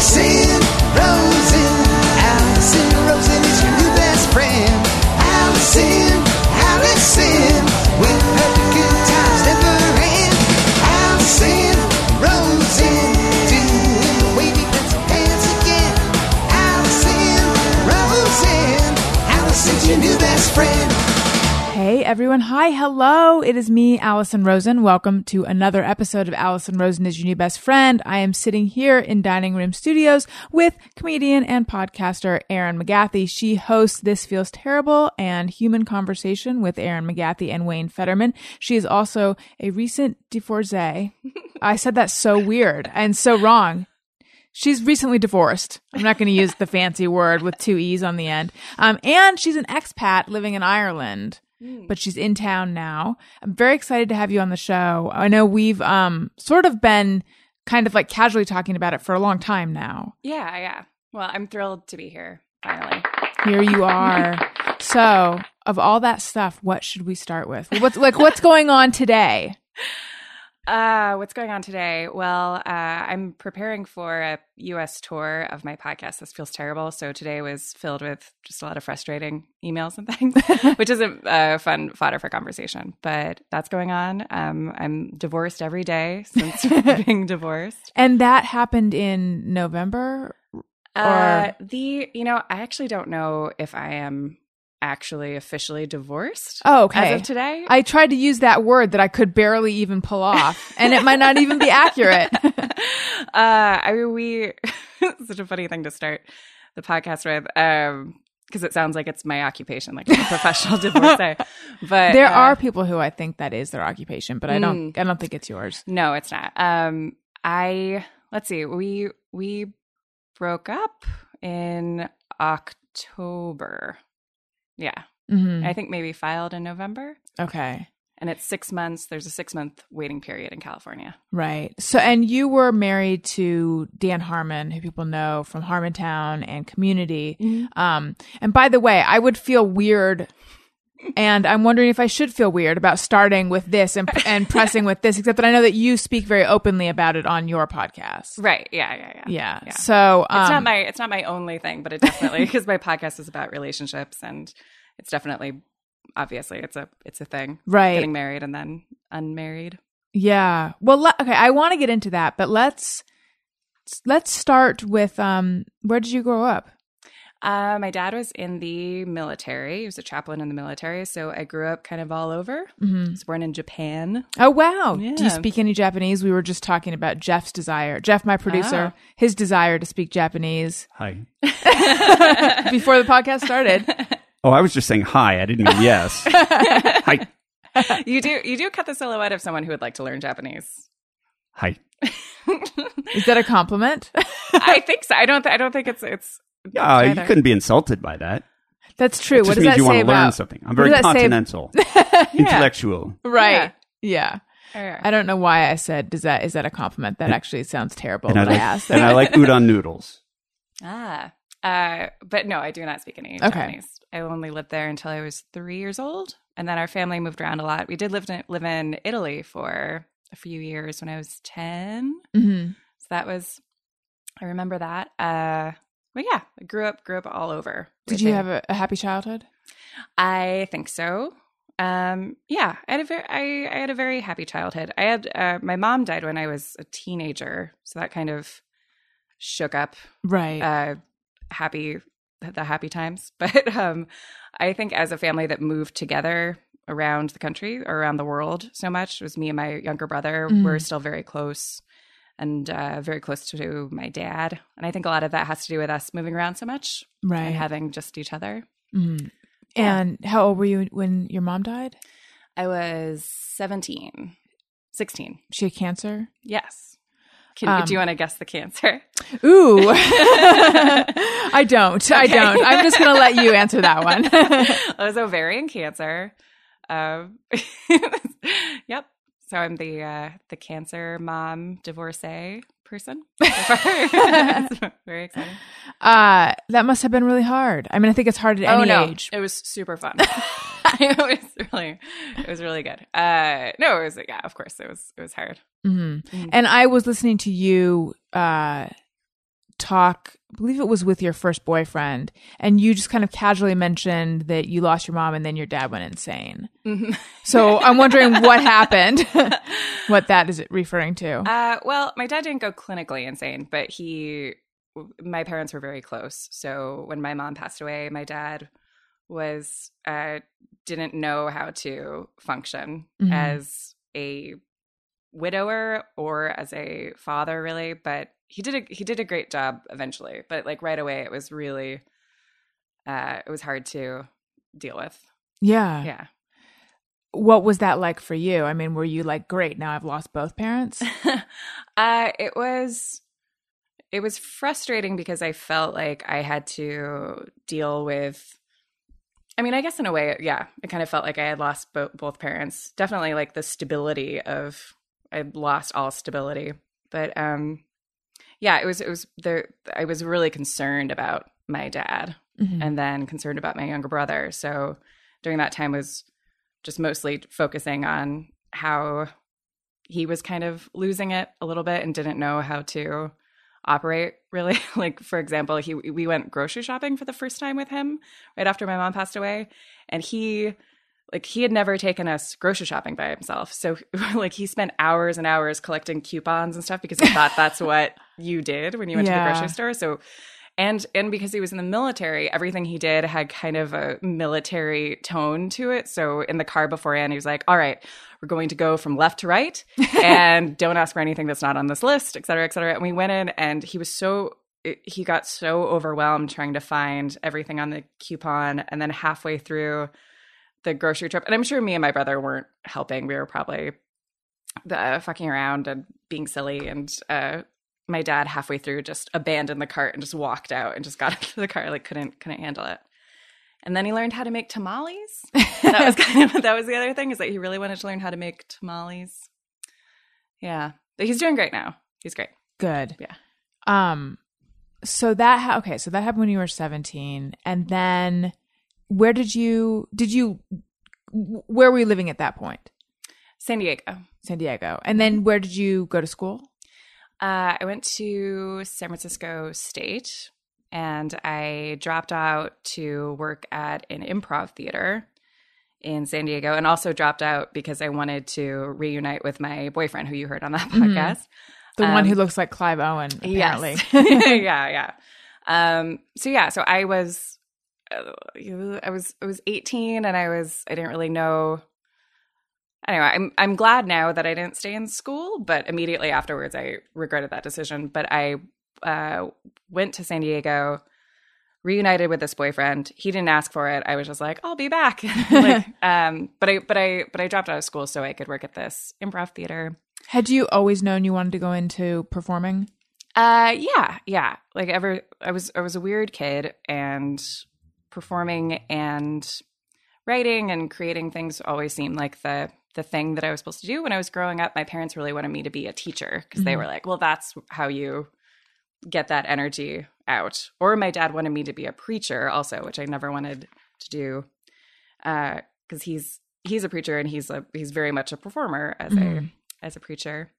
Allison everyone. Hi. Hello. It is me, Allison Rosen. Welcome to another episode of Allison Rosen is your new best friend. I am sitting here in Dining Room Studios with comedian and podcaster Erin McGathy. She hosts This Feels Terrible and Human Conversation with Erin McGathy and Wayne Federman. She is also a recent divorcee. I said that so weird and so wrong. She's recently divorced. I'm not going to use the fancy word with two E's on the end. Um, and she's an expat living in Ireland, but she's in town now. I'm very excited to have you on the show. I know we've um, sort of been kind of like casually talking about it for a long time now. Yeah, yeah. Well, I'm thrilled to be here finally. Here you are. So, of all that stuff, what should we start with? What's like what's going on today? Uh, what's going on today? Well, uh, I'm preparing for a U.S. tour of my podcast. This feels terrible. So today was filled with just a lot of frustrating emails and things, which isn't uh, fun fodder for conversation. But that's going on. Um, I'm divorced every day since being divorced. And that happened in November. Uh, the you know, I actually don't know if I am actually officially divorced. Oh, okay. As of today, I tried to use that word that I could barely even pull off, and it might not even be accurate. uh, I mean, we such a funny thing to start the podcast with, um, because it sounds like it's my occupation, like I'm a professional divorcee. But there uh, are people who I think that is their occupation, but I don't. I don't think it's yours. no, it's not. Um, I let's see, we we broke up in October. Yeah, hmm I think maybe filed in November, Okay, and it's six months. There's a six month waiting period in California. right. So, and you were married to Dan Harmon, who people know from Harmontown and Community. Um, and by the way, I would feel weird. And I'm wondering if I should feel weird about starting with this and, and pressing with this, except that I know that you speak very openly about it on your podcast. Right? Yeah, yeah, yeah. Yeah. Yeah. So um, it's not my it's not my only thing, but it definitely because my podcast is about relationships and it's definitely obviously it's a it's a thing. Right. Getting married and then unmarried. Yeah. Well, le- okay, I want to get into that, but let's let's start with um where did you grow up? Uh, my dad was in the military. He was a chaplain in the military, so I grew up kind of all over. Mhm. I was born in Japan. Oh wow. Do you speak any Japanese? We were just talking about Jeff's desire. Jeff, my producer, Oh. his desire to speak Japanese Hi. before the podcast started. Oh, I was just saying hi. I didn't mean yes. hi. you do you do cut the silhouette of someone who would like to learn Japanese. Hi. Is that a compliment? I think so. I don't. Th- I don't think it's it's. Yeah, you couldn't be insulted by that. That's true. It what just does means that you want say to learn something. I'm very does that continental, intellectual. Right. Yeah. Yeah. I don't know why I said does that is that a compliment? That actually sounds terrible. And I when I like asked and. I like udon noodles. Ah. Uh, but no, I do not speak any Okay. Japanese. I only lived there until I was three years old, and then our family moved around a lot. We did live in, live in Italy for a few years when I was ten, Mhm. so that was I remember that. Uh, but yeah, I grew up grew up all over. Did you have a, a happy childhood? I think so. Um, yeah, I had a very, I, I had a very happy childhood. I had uh, my mom died when I was a teenager, so that kind of shook up Right. uh, happy the happy times. But um, I think as a family that moved together around the country or around the world so much, it was me and my younger brother. Mhm. We're still very close and uh, very close to my dad. And I think a lot of that has to do with us moving around so much right. and having just each other. Mhm. And how old were you when your mom died? I was 17, 16. She had cancer. Yes. Can, Um, do you want to guess the cancer? Ooh, I don't. I don't. I'm just gonna let you answer that one. it was ovarian cancer. Um, yep. So I'm the uh, the cancer mom divorcee person. Very exciting. uh, that must have been really hard. I mean, I think it's hard at oh any no, age. it was super fun. it was really, it was really good. Uh, no, it was yeah, of course it was it was hard. hmm Mhm. And I was listening to you uh, talk, I believe it was with your first boyfriend, and you just kind of casually mentioned that you lost your mom and then your dad went insane. Mm-hmm. So I'm wondering what happened, what that is it referring to. Uh, well, my dad didn't go clinically insane, but he, my parents were very close. So when my mom passed away, my dad was uh, didn't know how to function Mhm. as a widower or as a father, really. But he did a he did a great job eventually. But like right away, it was really, uh, it was hard to deal with. yeah. Yeah. What was that like for you? I mean, were you like, great, now I've lost both parents? uh, it was it was frustrating because I felt like I had to deal with. I mean, I guess in a way, yeah, it kind of felt like I had lost bo- both parents. Definitely, like the stability of I lost all stability, but um, yeah, it was it was there. I was really concerned about my dad, Mhm. and then concerned about my younger brother. So during that time was just mostly focusing on how he was kind of losing it a little bit and didn't know how to operate really like for example he we went grocery shopping for the first time with him right after my mom passed away and he like he had never taken us grocery shopping by himself. So like he spent hours and hours collecting coupons and stuff because he thought that's what you did when you went to the grocery store. So and and because he was in the military everything he did had kind of a military tone to it. So in the car beforehand he was like all right we're going to go from left to right and don't ask for anything that's not on this list et cetera et cetera. And we went in and he was so he got so overwhelmed trying to find everything on the coupon. And then halfway through the grocery trip and i'm sure me and my brother weren't helping we were probably uh, fucking around and being silly and uh my dad halfway through just abandoned the cart and just walked out and just got into the car like couldn't couldn't handle it. And then he learned how to make tamales. That was kind of that was the other thing is that he really wanted to learn how to make tamales. Yeah but he's doing great now. He's great. Good. Yeah. Um, so that ha- okay, so that happened when you were seventeen, and then where did you did you where were you living at that point? san diego San Diego, and then where did you go to school? Uh, I went to San Francisco State and I dropped out to work at an improv theater in San Diego and also dropped out because I wanted to reunite with my boyfriend who you heard on that Mhm. podcast. The one Um, who looks like Clive Owen, apparently. Yes. yeah, yeah. Um, so yeah, so I was, I was, I was 18 and I was, I didn't really know. Anyway, I'm, I'm glad now that I didn't stay in school, but immediately afterwards I regretted that decision. But I, uh, went to San Diego, reunited with this boyfriend. He didn't ask for it. I was just like, I'll be back. like, um, but I, but I, but I dropped out of school so I could work at this improv theater. Had you always known you wanted to go into performing? Uh yeah, yeah. Like ever I was I was a weird kid and performing and writing and creating things always seemed like the the thing that I was supposed to do when I was growing up. My parents really wanted me to be a teacher because they Mhm. were like, "Well, that's how you get that energy out." Or my dad wanted me to be a preacher also, which I never wanted to do. Uh cuz he's he's a preacher and he's a he's very much a performer as a Mhm. as a preacher.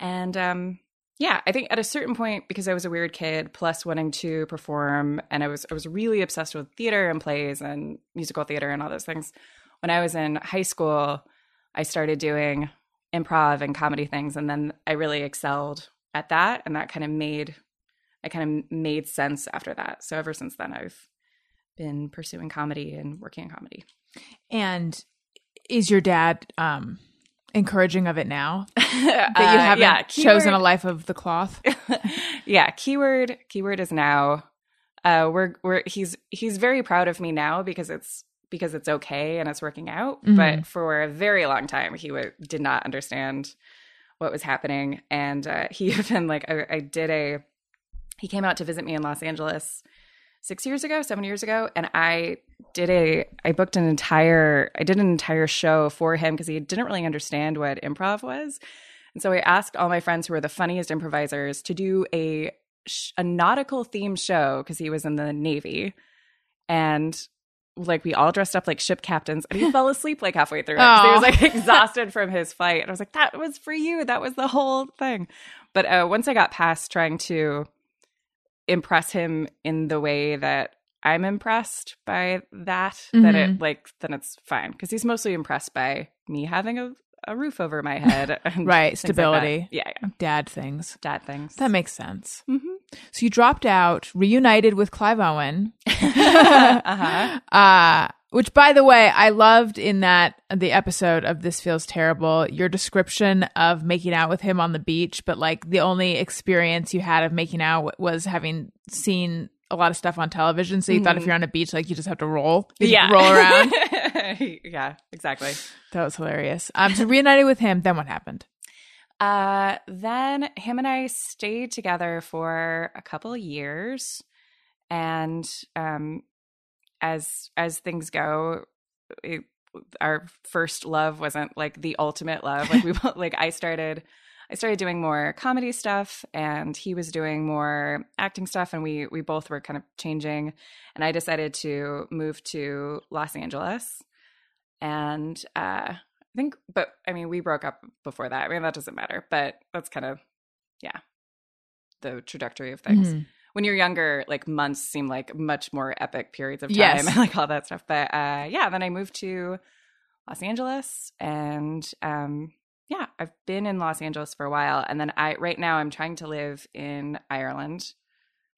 And um yeah, I think at a certain point because I was a weird kid plus wanting to perform and I was I was really obsessed with theater and plays and musical theater and all those things. When I was in high school, I started doing improv and comedy things and then I really excelled at that and that kind of made I kind of made sense after that. So ever since then I've been pursuing comedy and working in comedy. And is your dad um encouraging of it now that you haven't yeah, chosen a life of the cloth? yeah, keyword keyword is now. Uh, we're we're he's he's very proud of me now because it's because it's okay and it's working out. Mhm. But for a very long time, he w- did not understand what was happening, and uh, he even like I, I did a. He came out to visit me in Los Angeles six years ago, seven years ago, and I did a. I booked an entire. I did an entire show for him because he didn't really understand what improv was. And so I asked all my friends who were the funniest improvisers to do a a nautical themed show because he was in the Navy, and like we all dressed up like ship captains, and he fell asleep like halfway through it. He was like exhausted from his flight, and I was like, "That was for you. That was the whole thing." But uh, once I got past trying to impress him in the way that I'm impressed by that, that it like then it's fine because he's mostly impressed by me having a, a roof over my head, and Right, things like stability. yeah, yeah, Dad things. dad things. That makes sense. hmm So you dropped out, reunited with Clive Owen. uh-huh. Uh, which by the way, I loved in that the episode of This Feels Terrible, your description of making out with him on the beach, but like the only experience you had of making out was having seen a lot of stuff on television. So you thought if you're on a beach, like you just have to roll. You Mm-hmm. Yeah, roll around. yeah, exactly. that was hilarious. Um, so reunited with him, then what happened? Uh, then him and I stayed together for a couple years, and um, as as things go, it, our first love wasn't like the ultimate love. Like we like I started. I started doing more comedy stuff and he was doing more acting stuff and we we both were kind of changing and I decided to move to Los Angeles and uh I think but I mean we broke up before that. I mean that doesn't matter, but that's kind of yeah. The trajectory of things. Mhm. When you're younger, like months seem like much more epic periods of time Yes. and like all that stuff. But uh yeah, then I moved to Los Angeles and um yeah, I've been in Los Angeles for a while and then I right now I'm trying to live in Ireland.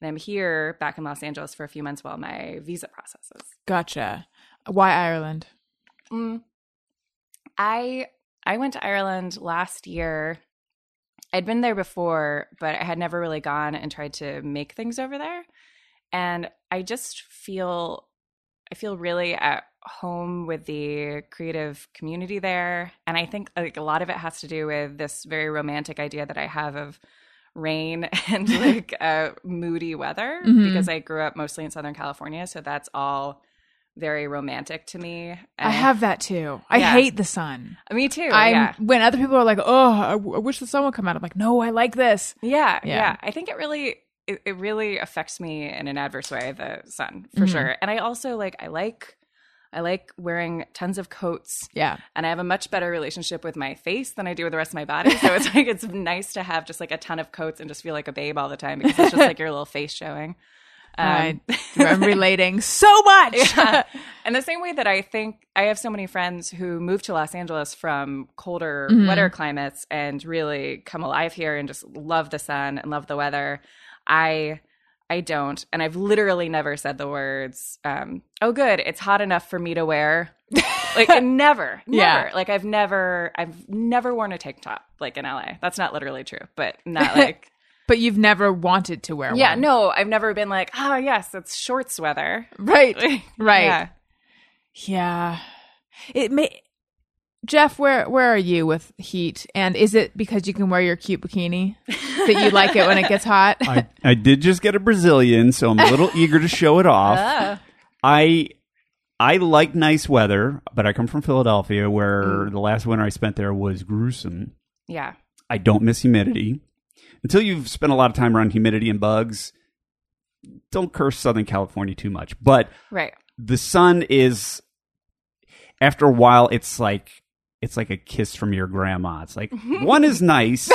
And I'm here back in Los Angeles for a few months while my visa processes. Gotcha. Why Ireland? Mm. I I went to Ireland last year. I'd been there before, but I had never really gone and tried to make things over there. And I just feel I feel really at home with the creative community there. And I think like a lot of it has to do with this very romantic idea that I have of rain and like uh, moody weather Mhm. because I grew up mostly in Southern California. So that's all very romantic to me. I have that too. I Yeah. hate the sun. me too. I'm yeah. when other people are like, "Oh, I, w- I wish the sun would come out." I'm like, "No, I like this." Yeah, Yeah. yeah, I think it really it, it really affects me in an adverse way, the sun, for Mhm. sure. And I also like I like I like wearing tons of coats Yeah. and I have a much better relationship with my face than I do with the rest of my body. So it's like it's nice to have just like a ton of coats and just feel like a babe all the time because it's just like your little face showing. Um, I'm relating so much. yeah. And the same way that I think I have so many friends who moved to Los Angeles from colder, Mhm. wetter climates and really come alive here and just love the sun and love the weather. I I don't, and I've literally never said the words, um, "Oh, good, it's hot enough for me to wear." like never, never. Yeah. Like I've never, I've never worn a tank top like in LA. That's not literally true, but not like. But you've never wanted to wear yeah, one. Yeah, no, I've never been like, oh yes, it's shorts weather. Right. Right. Yeah. Yeah. It may Jeff, where where are you with heat? And is it because you can wear your cute bikini that you like it when it gets hot? I, I did just get a Brazilian, so I'm a little eager to show it off. Ah. I I like nice weather, but I come from Philadelphia, where Mm. the last winter I spent there was gruesome. Yeah. I don't miss humidity. Until you've spent a lot of time around humidity and bugs, don't curse Southern California too much. But Right. the sun is after a while it's like it's like a kiss from your grandma. It's like one is nice.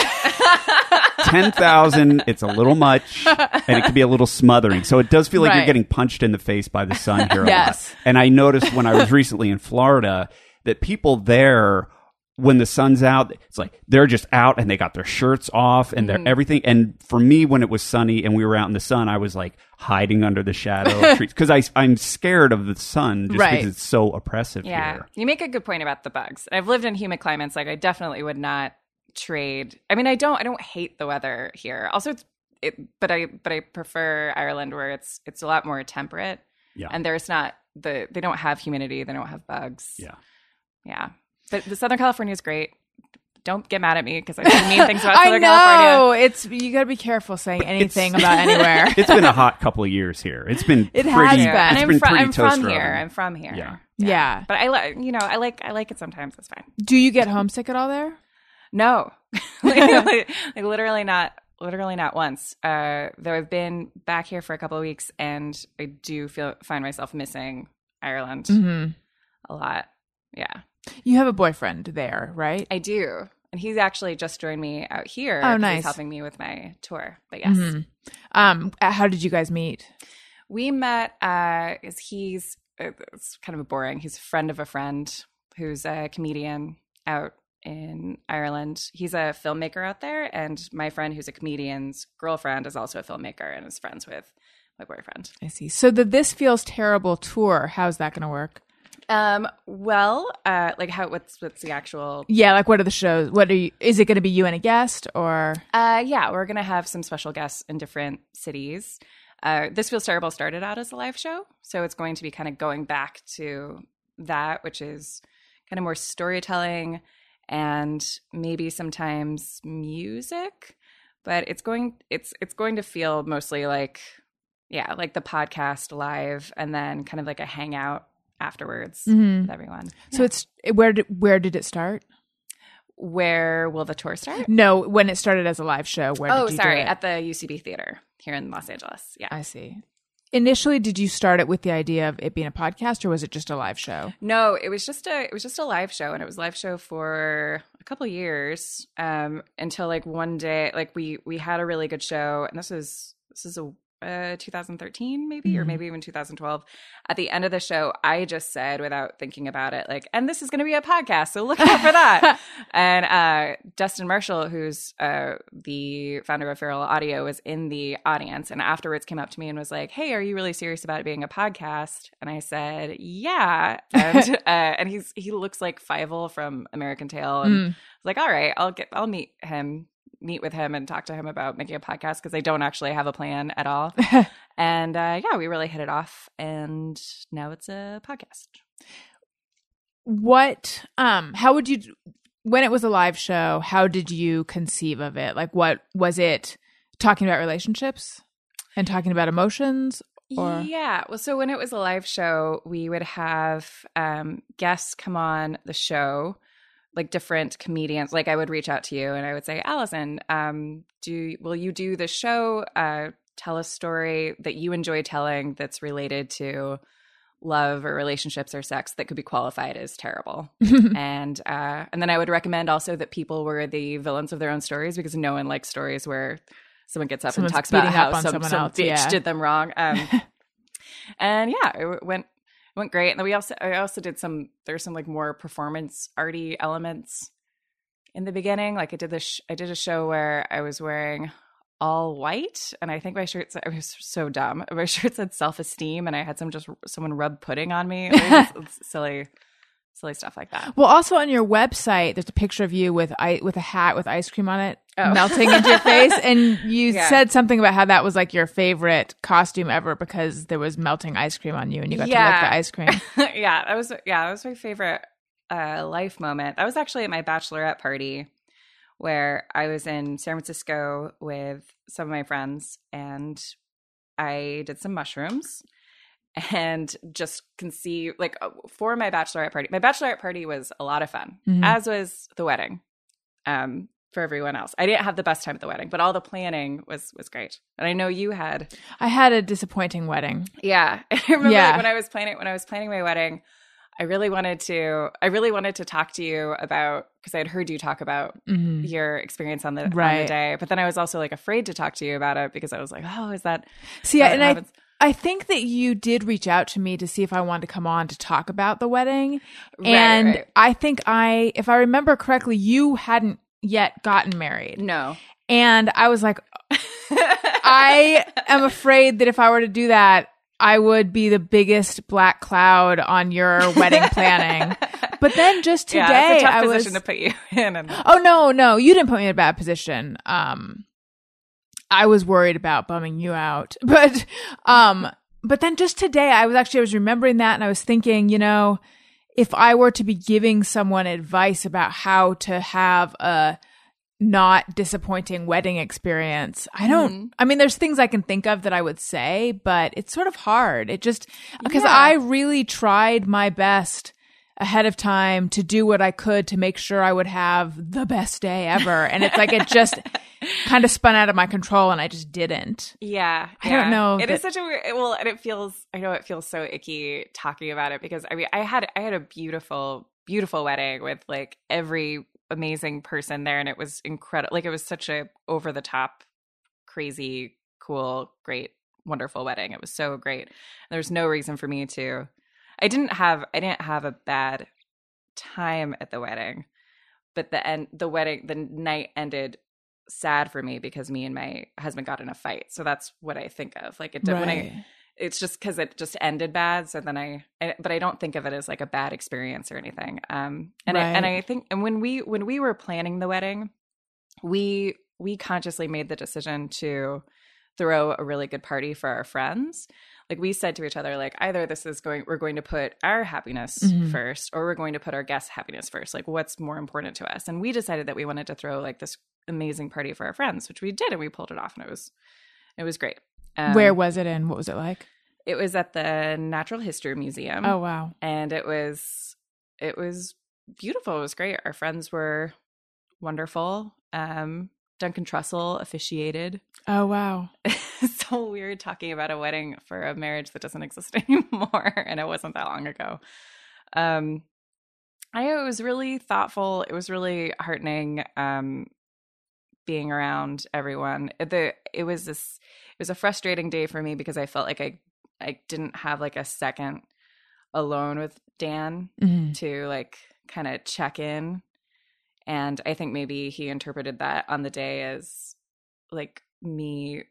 10,000 it's a little much and it can be a little smothering. So it does feel like Right. you're getting punched in the face by the sun here a Yes. lot. And I noticed when I was recently in Florida that people there when the sun's out, it's like they're just out and they got their shirts off and they're mm. everything. And for me, when it was sunny and we were out in the sun, I was like hiding under the shadow of trees because I'm scared of the sun just Right. because it's so oppressive Yeah. here. You make a good point about the bugs. I've lived in humid climates. Like I definitely would not trade. I mean, I don't. I don't hate the weather here. Also, it's it, but I but I prefer Ireland where it's it's a lot more temperate. Yeah. And there's not the they don't have humidity. They don't have bugs. Yeah. Yeah. But the Southern California is great. Don't get mad at me because I say mean things about I Southern know California. it's you got to be careful saying anything about anywhere. It's been a hot couple of years here. It's been It pretty, has been. And It's I'm, been fr- pretty I'm from here. I'm from here. Yeah. Yeah. But I like, you know, I like, I like it sometimes. It's fine. Do you get homesick at all there? No, like, like, like, literally not, literally not once. Uh, though I've been back here for a couple of weeks, and I do feel find myself missing Ireland hmm a lot. Yeah, You have a boyfriend there, right? I do, and he's actually just joined me out here. Oh, nice. He's helping me with my tour. But yes, Mhm. Um, how did you guys meet? We met uh is he's uh, it's kind of a boring. He's a friend of a friend who's a comedian out in Ireland. He's a filmmaker out there and my friend who's a comedian's girlfriend is also a filmmaker and is friends with my boyfriend. I see. So the This Feels Terrible tour, how's that going to work? Um well, uh like how what's what's the actual Yeah, like what are the shows? What are you? Is it going to be you and a guest or? Uh, yeah, we're gonna have some special guests in different cities. Uh, this feels terrible. Started out as a live show, so it's going to be kind of going back to that, which is kind of more storytelling and maybe sometimes music. But it's going it's it's going to feel mostly like yeah, like the podcast live, and then kind of like a hangout afterwards Mhm. with everyone. So it's where did where did it start? Where will the tour start? No, when it started as a live show. Where? Oh, did you sorry, at the UCB Theater here in Los Angeles. Yeah. I see. Initially, did you start it with the idea of it being a podcast, or was it just a live show? No, it was just a it was just a live show, and it was a live show for a couple years um, until like one day, like we we had a really good show, and this is this is a uh, 2013 maybe or Mhm. maybe even 2012 at the end of the show i just said without thinking about it like and this is going to be a podcast so look out for that. And uh, dustin marshall who's uh, the founder of feral audio was in the audience and afterwards came up to me and was like hey are you really serious about it being a podcast? And i said yeah. And uh, and he's he looks like Fievel from american tail. And Mm. I was like all right i'll get i'll meet him meet with him and talk to him about making a podcast because i don't actually have a plan at all and uh, yeah we really hit it off and now it's a podcast what? Um, how would you? When it was a live show, how did you conceive of it? Like, what was it? Talking about relationships and talking about emotions, or Yeah. Well, so when it was a live show, we would have um, guests come on the show, like different comedians. Like I would reach out to you and I would say, Allison, um, do will you do the show? Uh, tell a story that you enjoy telling that's related to love or relationships or sex that could be qualified as terrible. and uh, and then I would recommend also that people were the villains of their own stories because no one likes stories where someone gets up Someone's and talks about how some, someone some else, bitch yeah. did them wrong. Um, and yeah, it went went great. And then we also I also did some there's some like more performance arty elements in the beginning. Like I did this sh- I did a show where I was wearing all white and I think my shirt said, I was so dumb. My shirt said self esteem and I had some just someone rub pudding on me. It was silly silly stuff like that. well, also on your website, there's a picture of you with I with a hat with ice cream on it Oh. melting into your face, and you Yeah. said something about how that was like your favorite costume ever because there was melting ice cream on you, and you got to lick the ice cream. yeah, that was yeah, that was my favorite uh, life moment. That was actually at my bachelorette party where I was in San Francisco with some of my friends and I did some mushrooms and just conceive like uh, for my bachelorette party. My bachelorette party was a lot of fun, Mhm. as was the wedding. Um for everyone else. I didn't have the best time at the wedding, but all the planning was was great. And I know you had I had a disappointing wedding. yeah. I remember Yeah. like, when I was planning when I was planning my wedding, I really wanted to I really wanted to talk to you about because I had heard you talk about Mhm. your experience on the on the day. But then I was also like afraid to talk to you about it because I was like, Oh, is that See, it and I? I think that you did reach out to me to see if I wanted to come on to talk about the wedding. Right, and right. I think I, if I remember correctly, you hadn't yet gotten married. No. And I was like, I am afraid that if I were to do that, I would be the biggest black cloud on your wedding planning. But then just today, yeah, it's a tough I position was. to put you in. And Oh no, no, you didn't put me in a bad position. Um, I was worried about bumming you out, but um, but then just today, I was actually I was remembering that, and I was thinking, you know, if I were to be giving someone advice about how to have a not disappointing wedding experience, I don't. Mhm. I mean, there's things I can think of that I would say, but it's sort of hard. It just because Yeah. I really tried my best ahead of time to do what I could to make sure I would have the best day ever. And it's like it just kind of spun out of my control and I just didn't. Yeah, I don't know It is that- such a weird. Well, and it feels. I know it feels so icky talking about it because I mean, I had I had a beautiful, beautiful wedding with like every amazing person there, and it was incredible. Like it was such a over the top, crazy, cool, great, wonderful wedding. It was so great. There's no reason for me to. I didn't have I didn't have a bad time at the wedding, but the end the wedding the night ended sad for me because me and my husband got in a fight. So that's what I think of. Like it did when I Right. it's just because it just ended bad so then I, I but i don't think of it as like a bad experience or anything um and I, and i think and when we when we were planning the wedding we we consciously made the decision to throw a really good party for our friends like we said to each other like either this is going we're going to put our happiness Mhm. first or we're going to put our guests happiness first like what's more important to us and we decided that we wanted to throw like this amazing party for our friends which we did and we pulled it off and it was it was great um, Where was it and what was it like? it was at the Natural History Museum. Oh wow. and it was it was beautiful. It was great. Our friends were wonderful. Um, Duncan Trussell officiated. Oh wow. So weird talking about a wedding for a marriage that doesn't exist anymore, and it wasn't that long ago. Um, I it was really thoughtful. It was really heartening. Um, being around everyone. The it was this it was a frustrating day for me because I felt like I I didn't have like a second alone with Dan Mhm. to like kind of check in. And I think maybe he interpreted that on the day as like me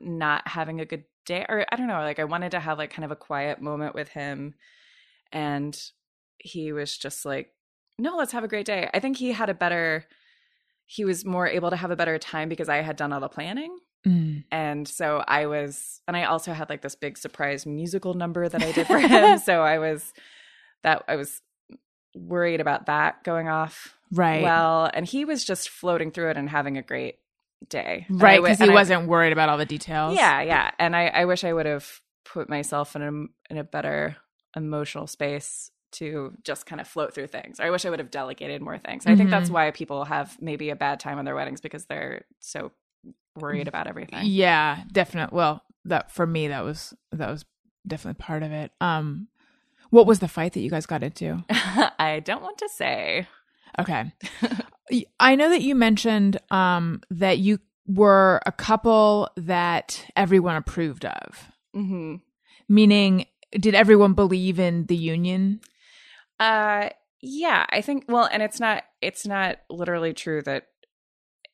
not having a good day or I don't know, like I wanted to have like kind of a quiet moment with him and he was just like no, let's have a great day. I think he had a better he was more able to have a better time because I had done all the planning. Mm. And so I was, and I also had like this big surprise musical number that I did for him. so I was, that I was worried about that going off Right. well. And he was just floating through it and having a great day. Right, because he wasn't worried about all the details. yeah, yeah. And I, I wish I would have put myself in a in a better emotional space to just kind of float through things. I wish I would have delegated more things. I think that's Mhm. why people have maybe a bad time on their weddings because they're so worried about everything. Yeah, definitely. Well, that for me that was that was definitely part of it. Um what was the fight that you guys got into? I don't want to say. Okay. I know that you mentioned um that you were a couple that everyone approved of. hmm Meaning did everyone believe in the union? Uh yeah, I think well, and it's not it's not literally true that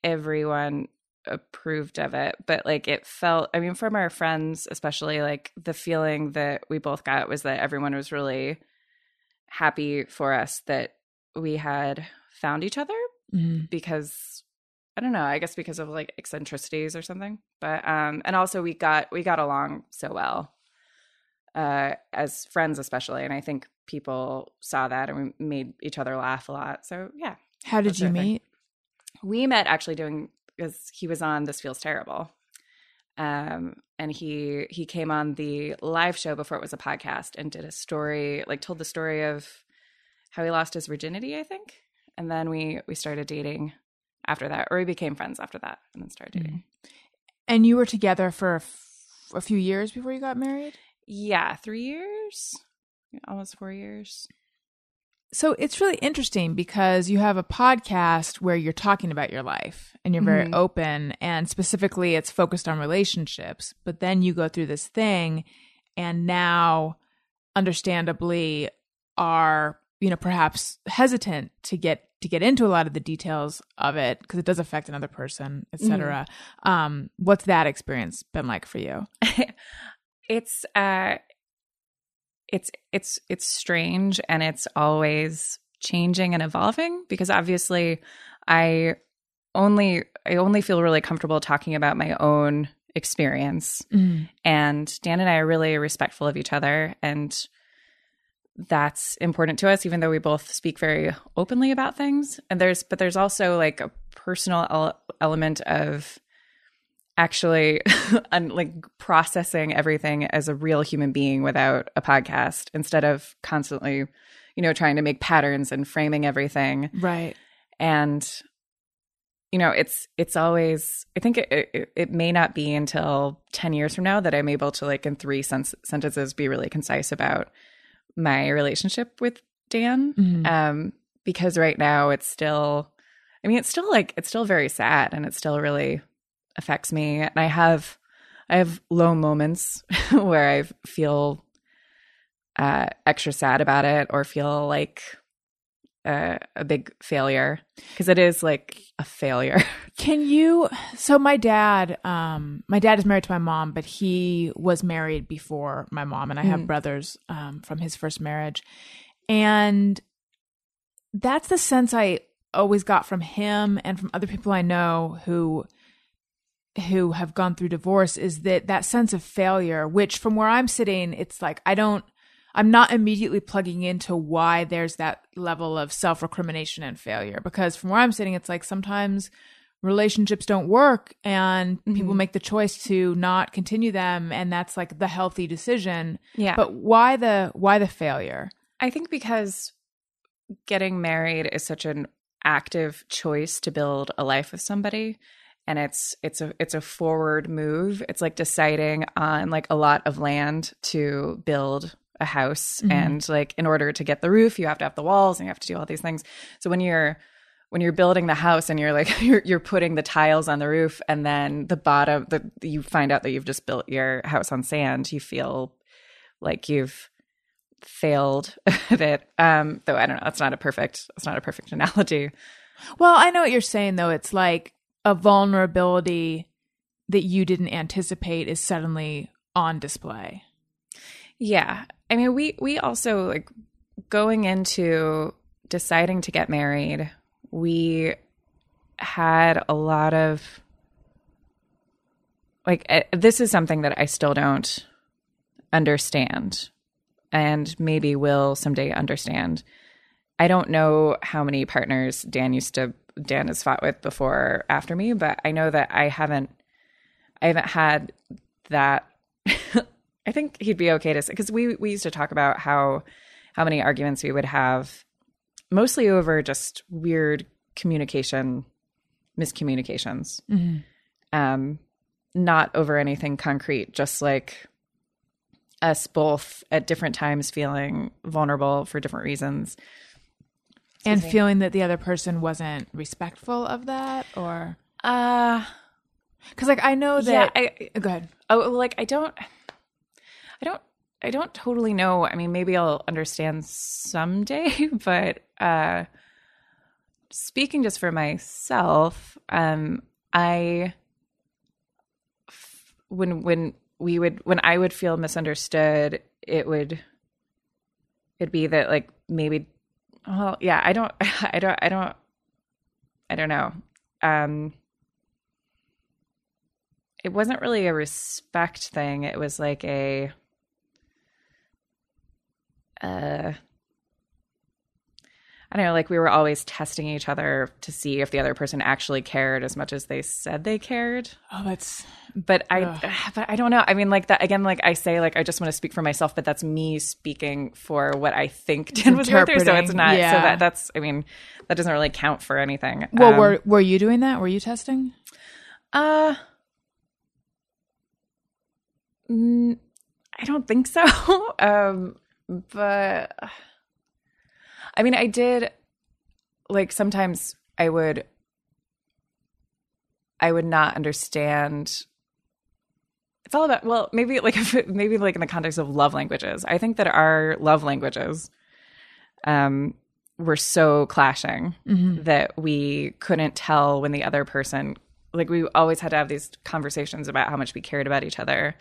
everyone approved of it, but like it felt I mean from our friends especially like the feeling that we both got was that everyone was really happy for us that we had found each other Mhm. because I don't know, I guess because of like eccentricities or something. But um and also we got we got along so well. Uh as friends especially and I think people saw that and we made each other laugh a lot. So yeah. How did you our thing. meet? We met actually doing because he was on This Feels Terrible. Um and he he came on the live show before it was a podcast and did a story like told the story of how he lost his virginity, I think. And then we we started dating after that, or we became friends after that, and then started dating. And you were together for a, f- a few years before you got married? Yeah, three years, almost four years. So it's really interesting because you have a podcast where you're talking about your life and you're very Mhm. open and specifically it's focused on relationships, but then you go through this thing and now understandably are, you know, perhaps hesitant to get to get into a lot of the details of it because it does affect another person, etc. Um what's that experience been like for you? it's uh, it's it's it's strange, and it's always changing and evolving because obviously, I only I only feel really comfortable talking about my own experience and Dan and I are really respectful of each other and that's important to us even though we both speak very openly about things and there's but there's also like a personal el- element of actually un- like processing everything as a real human being without a podcast instead of constantly you know trying to make patterns and framing everything Right. and you know it's it's always i think it, it, it may not be until 10 years from now that i'm able to like in three sen- sentences be really concise about my relationship with dan Mhm. um because right now it's still i mean it's still like it's still very sad and it still really affects me. And I have I have low moments where I feel uh, extra sad about it or feel like a, a big failure because it is like a failure. Can you so my dad um my dad is married to my mom but he was married before my mom and I have brothers um from his first marriage and that's the sense I always got from him and from other people I know who who have gone through divorce is that that sense of failure which from where I'm sitting it's like I don't I'm not immediately plugging into why there's that level of self recrimination and failure because from where I'm sitting, it's like sometimes relationships don't work and people mm-hmm. make the choice to not continue them and that's like the healthy decision. Yeah. But why the why the failure? I think because getting married is such an active choice to build a life with somebody and it's it's a it's a forward move. It's like deciding on like a lot of land to build a house and like in order to get the roof you have to have the walls and you have to do all these things. So when you're when you're building the house and you're like you're you're putting the tiles on the roof and then the bottom that you find out that you've just built your house on sand, you feel like you've failed a bit. Um though I don't know, that's not a perfect that's not a perfect analogy. Well, I know what you're saying though. It's like a vulnerability that you didn't anticipate is suddenly on display. Yeah. I mean, we we also like going into deciding to get married, we had a lot of like uh, this is something that I still don't understand and maybe will someday understand. I don't know how many partners Dan used to Dan has fought with before after me, but I know that I haven't I haven't had that I think he'd be okay to say because we we used to talk about how how many arguments we would have, mostly over just weird communication miscommunications, um, not over anything concrete. Just like us both at different times feeling vulnerable for different reasons. and feeling that the other person wasn't respectful of that or Uh because like i know yeah, that I go ahead oh like I don't I don't I don't totally know. I mean, maybe I'll understand someday, but uh speaking just for myself, um I when when we would when I would feel misunderstood, it would it'd be that like maybe well, yeah, I don't I don't I don't I don't know. Um it wasn't really a respect thing. It was like a uh I don't know, like we were always testing each other to see if the other person actually cared as much as they said they cared. oh that's But I but I don't know. I mean like that again like I say like I just want to speak for myself, but that's me speaking for what I think Dan was going through. So it's not yeah. so that that's I mean that doesn't really count for anything. well Um, were were you doing that were you testing Uh, mm, I don't think so. um, but I mean, I did like sometimes I would, I would not understand. It's all about well, maybe like if it, maybe like in the context of love languages. I think that our love languages, um, were so clashing that we couldn't tell when the other person like we always had to have these conversations about how much we cared about each other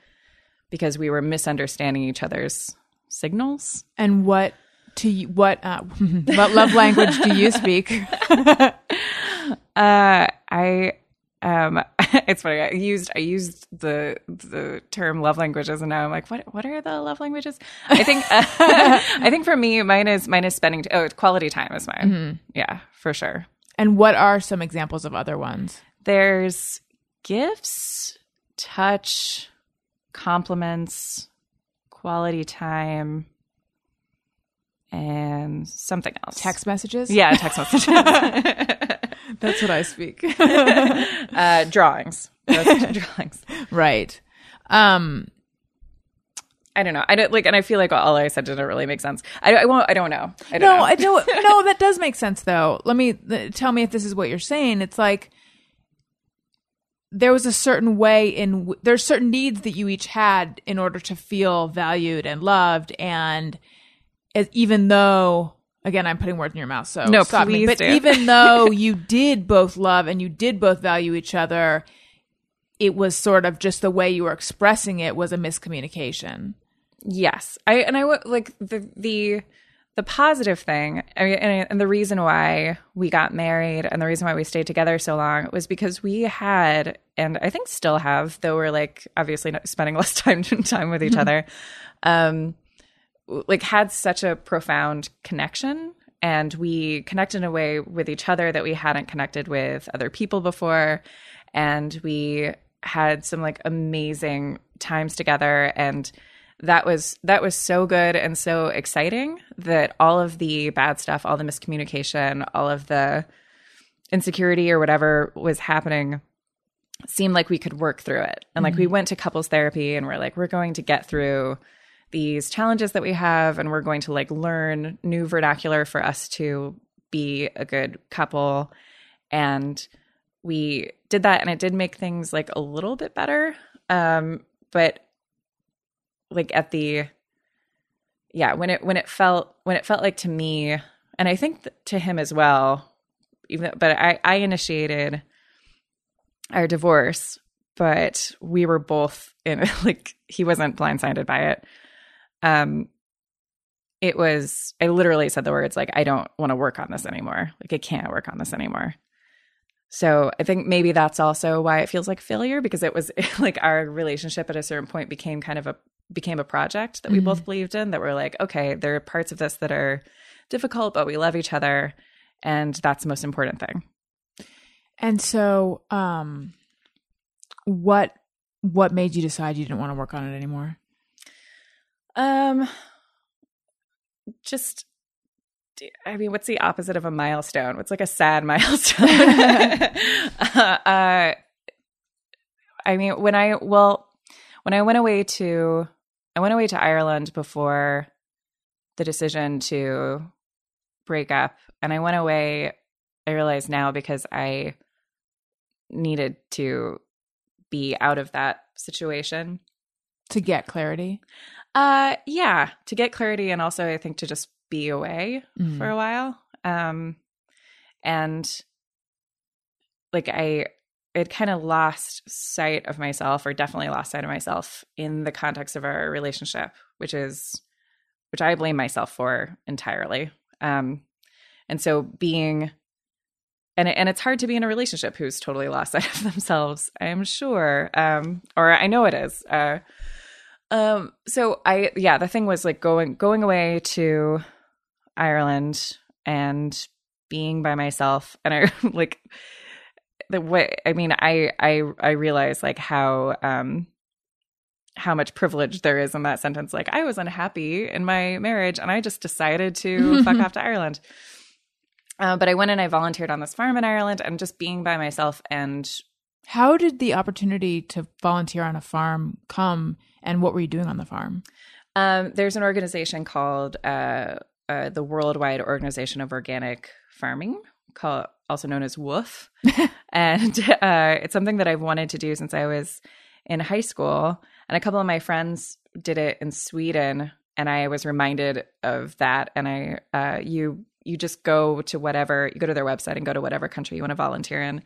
because we were misunderstanding each other's signals. and what to you what uh what love language do you speak Uh I um it's funny I used I used the the term love languages and now I'm like what what are the love languages? I think I think for me mine is mine is spending oh quality time is mine. Yeah, for sure. and what are some examples of other ones There's gifts, touch, compliments, quality time, and something else. text messages Yeah, text messages. that's what i speak uh, drawings. Drawings. right um I don't know. I don't like, and I feel like all I said didn't really make sense. I, I won't. I don't know. I don't no, know. I don't. No, that does make sense though. Let me th- tell me if this is what you're saying. It's like there was a certain way in w- there's certain needs that you each had in order to feel valued and loved and as, even though again i'm putting words in your mouth so No, stop me but do. even though you did both love and you did both value each other it was sort of just the way you were expressing it was a miscommunication Yes, I and I would like the the the positive thing. I mean, and, and the reason why we got married and the reason why we stayed together so long was because we had, and I think still have, though we're like obviously not spending less time time with each other, um, like had such a profound connection. And we connected in a way with each other that we hadn't connected with other people before. And we had some like amazing times together. And that was that was so good and so exciting that all of the bad stuff all the miscommunication all of the insecurity or whatever was happening seemed like we could work through it. And like we went to couples therapy and we're like we're going to get through these challenges that we have and we're going to like learn new vernacular for us to be a good couple. And we did that and it did make things like a little bit better. Um but like at the yeah when it when it felt when it felt like to me and i think th- to him as well even but i i initiated our divorce but we were both in like he wasn't blindsided by it. Um it was i literally said the words like i don't want to work on this anymore. Like i can't work on this anymore. So I think maybe that's also why it feels like failure because it was like our relationship at a certain point became kind of a became a project that we both believed in that we're like okay there are parts of this that are difficult but we love each other and that's the most important thing. and so um what what made you decide you didn't want to work on it anymore Um just I mean, what's the opposite of a milestone? What's like a sad milestone? uh, I mean, when I well, when I went away to, I went away to Ireland before the decision to break up, and I went away. I realize now because I needed to be out of that situation. to get clarity Uh yeah, to get clarity and also I think to just be away Mm. for a while. Um and like I it kind of lost sight of myself or definitely lost sight of myself in the context of our relationship, which is which I blame myself for entirely. Um and so being and and it's hard to be in a relationship who's totally lost sight of themselves, I'm sure. Um or I know it is. Uh um so I yeah, the thing was like going going away to Ireland and being by myself and I like the way I mean I I I realize like how um how much privilege there is in that sentence like I was unhappy in my marriage and I just decided to fuck off to Ireland. Uh, but I went and I volunteered on this farm in Ireland and just being by myself and how did the opportunity to volunteer on a farm come and what were you doing on the farm Um, there's an organization called uh, uh, the Worldwide Organization of Organic Farming, called, also known as WWOOF, and uh, it's something that I've wanted to do since I was in high school. And a couple of my friends did it in Sweden, and I was reminded of that. And I, uh, you, you just go to whatever you go to their website and go to whatever country you want to volunteer in,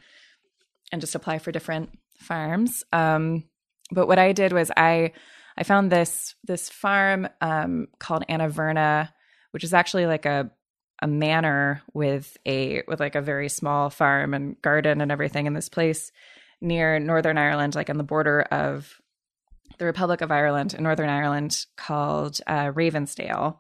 and just apply for different farms. Um, but what I did was I I found this this farm um, called Anaverna, which is actually like a a manor with a with like a very small farm and garden and everything in this place near Northern Ireland, like on the border of the Republic of Ireland in Northern Ireland, called uh, Ravensdale.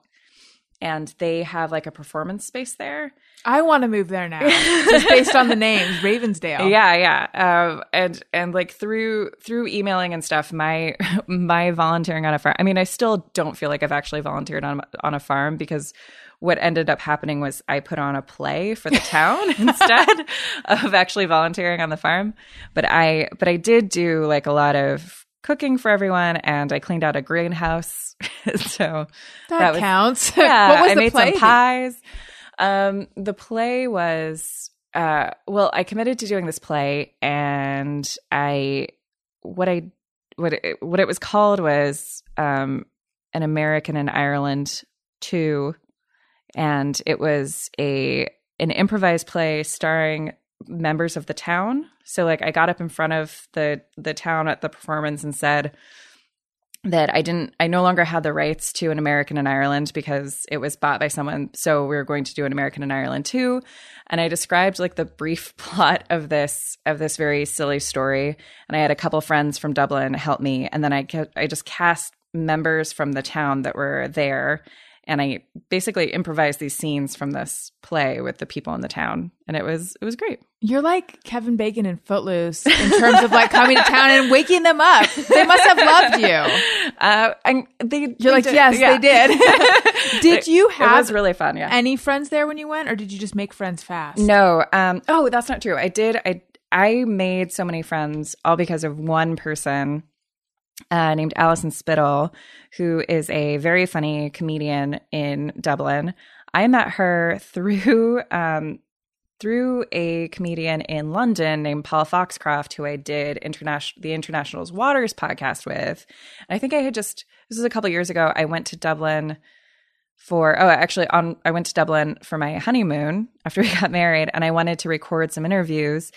And they have like a performance space there. i want to move there now just based on the name ravensdale Yeah, yeah. Um, and and like through through emailing and stuff, my my volunteering on a farm. I mean, I still don't feel like I've actually volunteered on on a farm because what ended up happening was I put on a play for the town instead of actually volunteering on the farm. But I but I did do like a lot of cooking for everyone, and I cleaned out a greenhouse. so that, that was- counts yeah, what was I the made play some pies. Um, the play was uh, well, I committed to doing this play, and I what I what it, what it was called was um, an American in Ireland two, and it was a an improvised play starring members of the town. So like I got up in front of the the town at the performance and said that I didn't I no longer had the rights to an American in Ireland because it was bought by someone. So we were going to do an American in Ireland too. And I described like the brief plot of this of this very silly story. And I had a couple friends from Dublin help me. And then I I just cast members from the town that were there and I basically improvised these scenes from this play with the people in the town and it was it was great. You're like Kevin Bacon in Footloose in terms of like coming to town and waking them up. They must have loved you. Uh, and they You're they like, did- yes, yeah. they did. did you It have was really fun, yeah. any friends there when you went, or did you just make friends fast? No. Um, oh, that's not true. I did. I I made so many friends all because of one person uh, named Allison Spittle, who is a very funny comedian in Dublin. I met her through um, through a comedian in London named Paul Foxcroft, who I did international the International's Waters podcast with. And I think I had just this was a couple years ago. I went to Dublin for oh actually on I went to Dublin for my honeymoon after we got married and I wanted to record some interviews.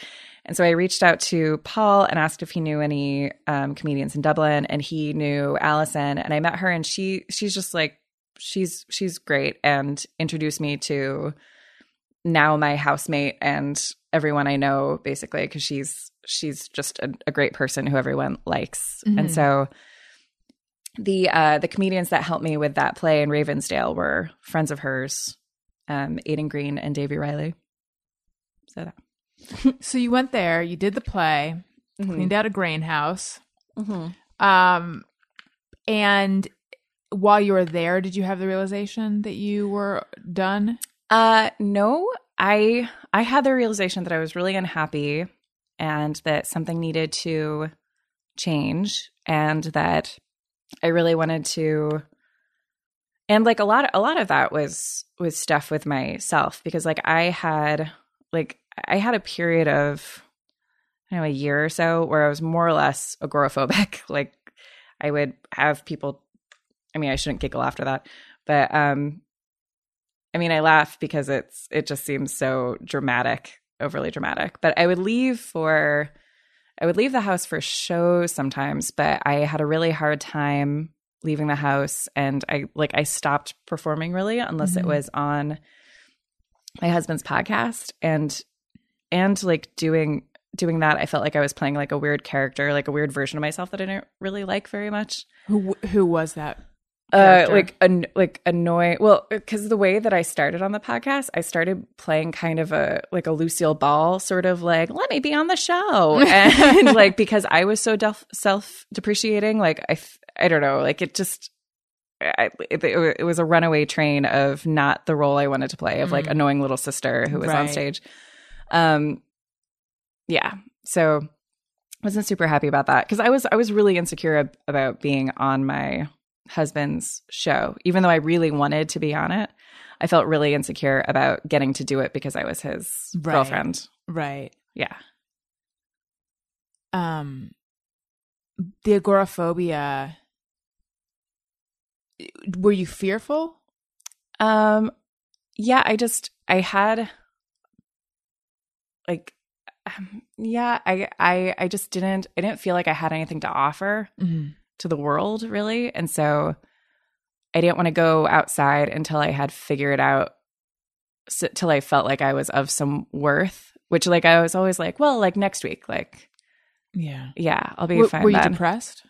And so I reached out to Paul and asked if he knew any um, comedians in Dublin, and he knew Allison. And I met her, and she she's just like she's she's great, and introduced me to now my housemate and everyone I know basically because she's she's just a, a great person who everyone likes, and Mhm. so the uh, the comedians that helped me with that play in Ravensdale were friends of hers, um, Aiden Green and Davy Riley. So that. So you went there, you did the play, Mm-hmm. cleaned out a grain house. Um, and while you were there, did you have the realization that you were done? Uh no, I I had the realization that I was really unhappy and that something needed to change and that I really wanted to and like a lot a lot of that was was stuff with myself because like I had like I had a period of I don't know a year or so where I was more or less agoraphobic like I would have people I mean I shouldn't giggle after that but um I mean, I laugh because it's it just seems so dramatic, overly dramatic. But I would leave for I would leave the house for shows sometimes, but I had a really hard time leaving the house and I like I stopped performing really unless it Mhm. was on my husband's podcast and and like doing doing that I felt like I was playing like a weird character, like a weird version of myself that I didn't really like very much Who who was that? uh like an, like annoying well because the way that i started on the podcast i started playing kind of a like a lucille ball sort of like let me be on the show and like because i was so delf- self-depreciating like i i don't know like it just I, it, it was a runaway train of not the role i wanted to play of like Mm. annoying little sister who was on stage um yeah so wasn't super happy about that because i was i was really insecure ab- about being on my husband's show even though i really wanted to be on it i felt really insecure about getting to do it because i was his Right. girlfriend Right. yeah Um, the agoraphobia. Were you fearful? um yeah i just i had like um, yeah i i i just didn't i didn't feel like i had anything to offer Mm-hmm. to the world really and so i didn't want to go outside until i had figured out s till i felt like i was of some worth which like i was always like well like next week like Yeah. yeah i'll be W- fine were you then. depressed?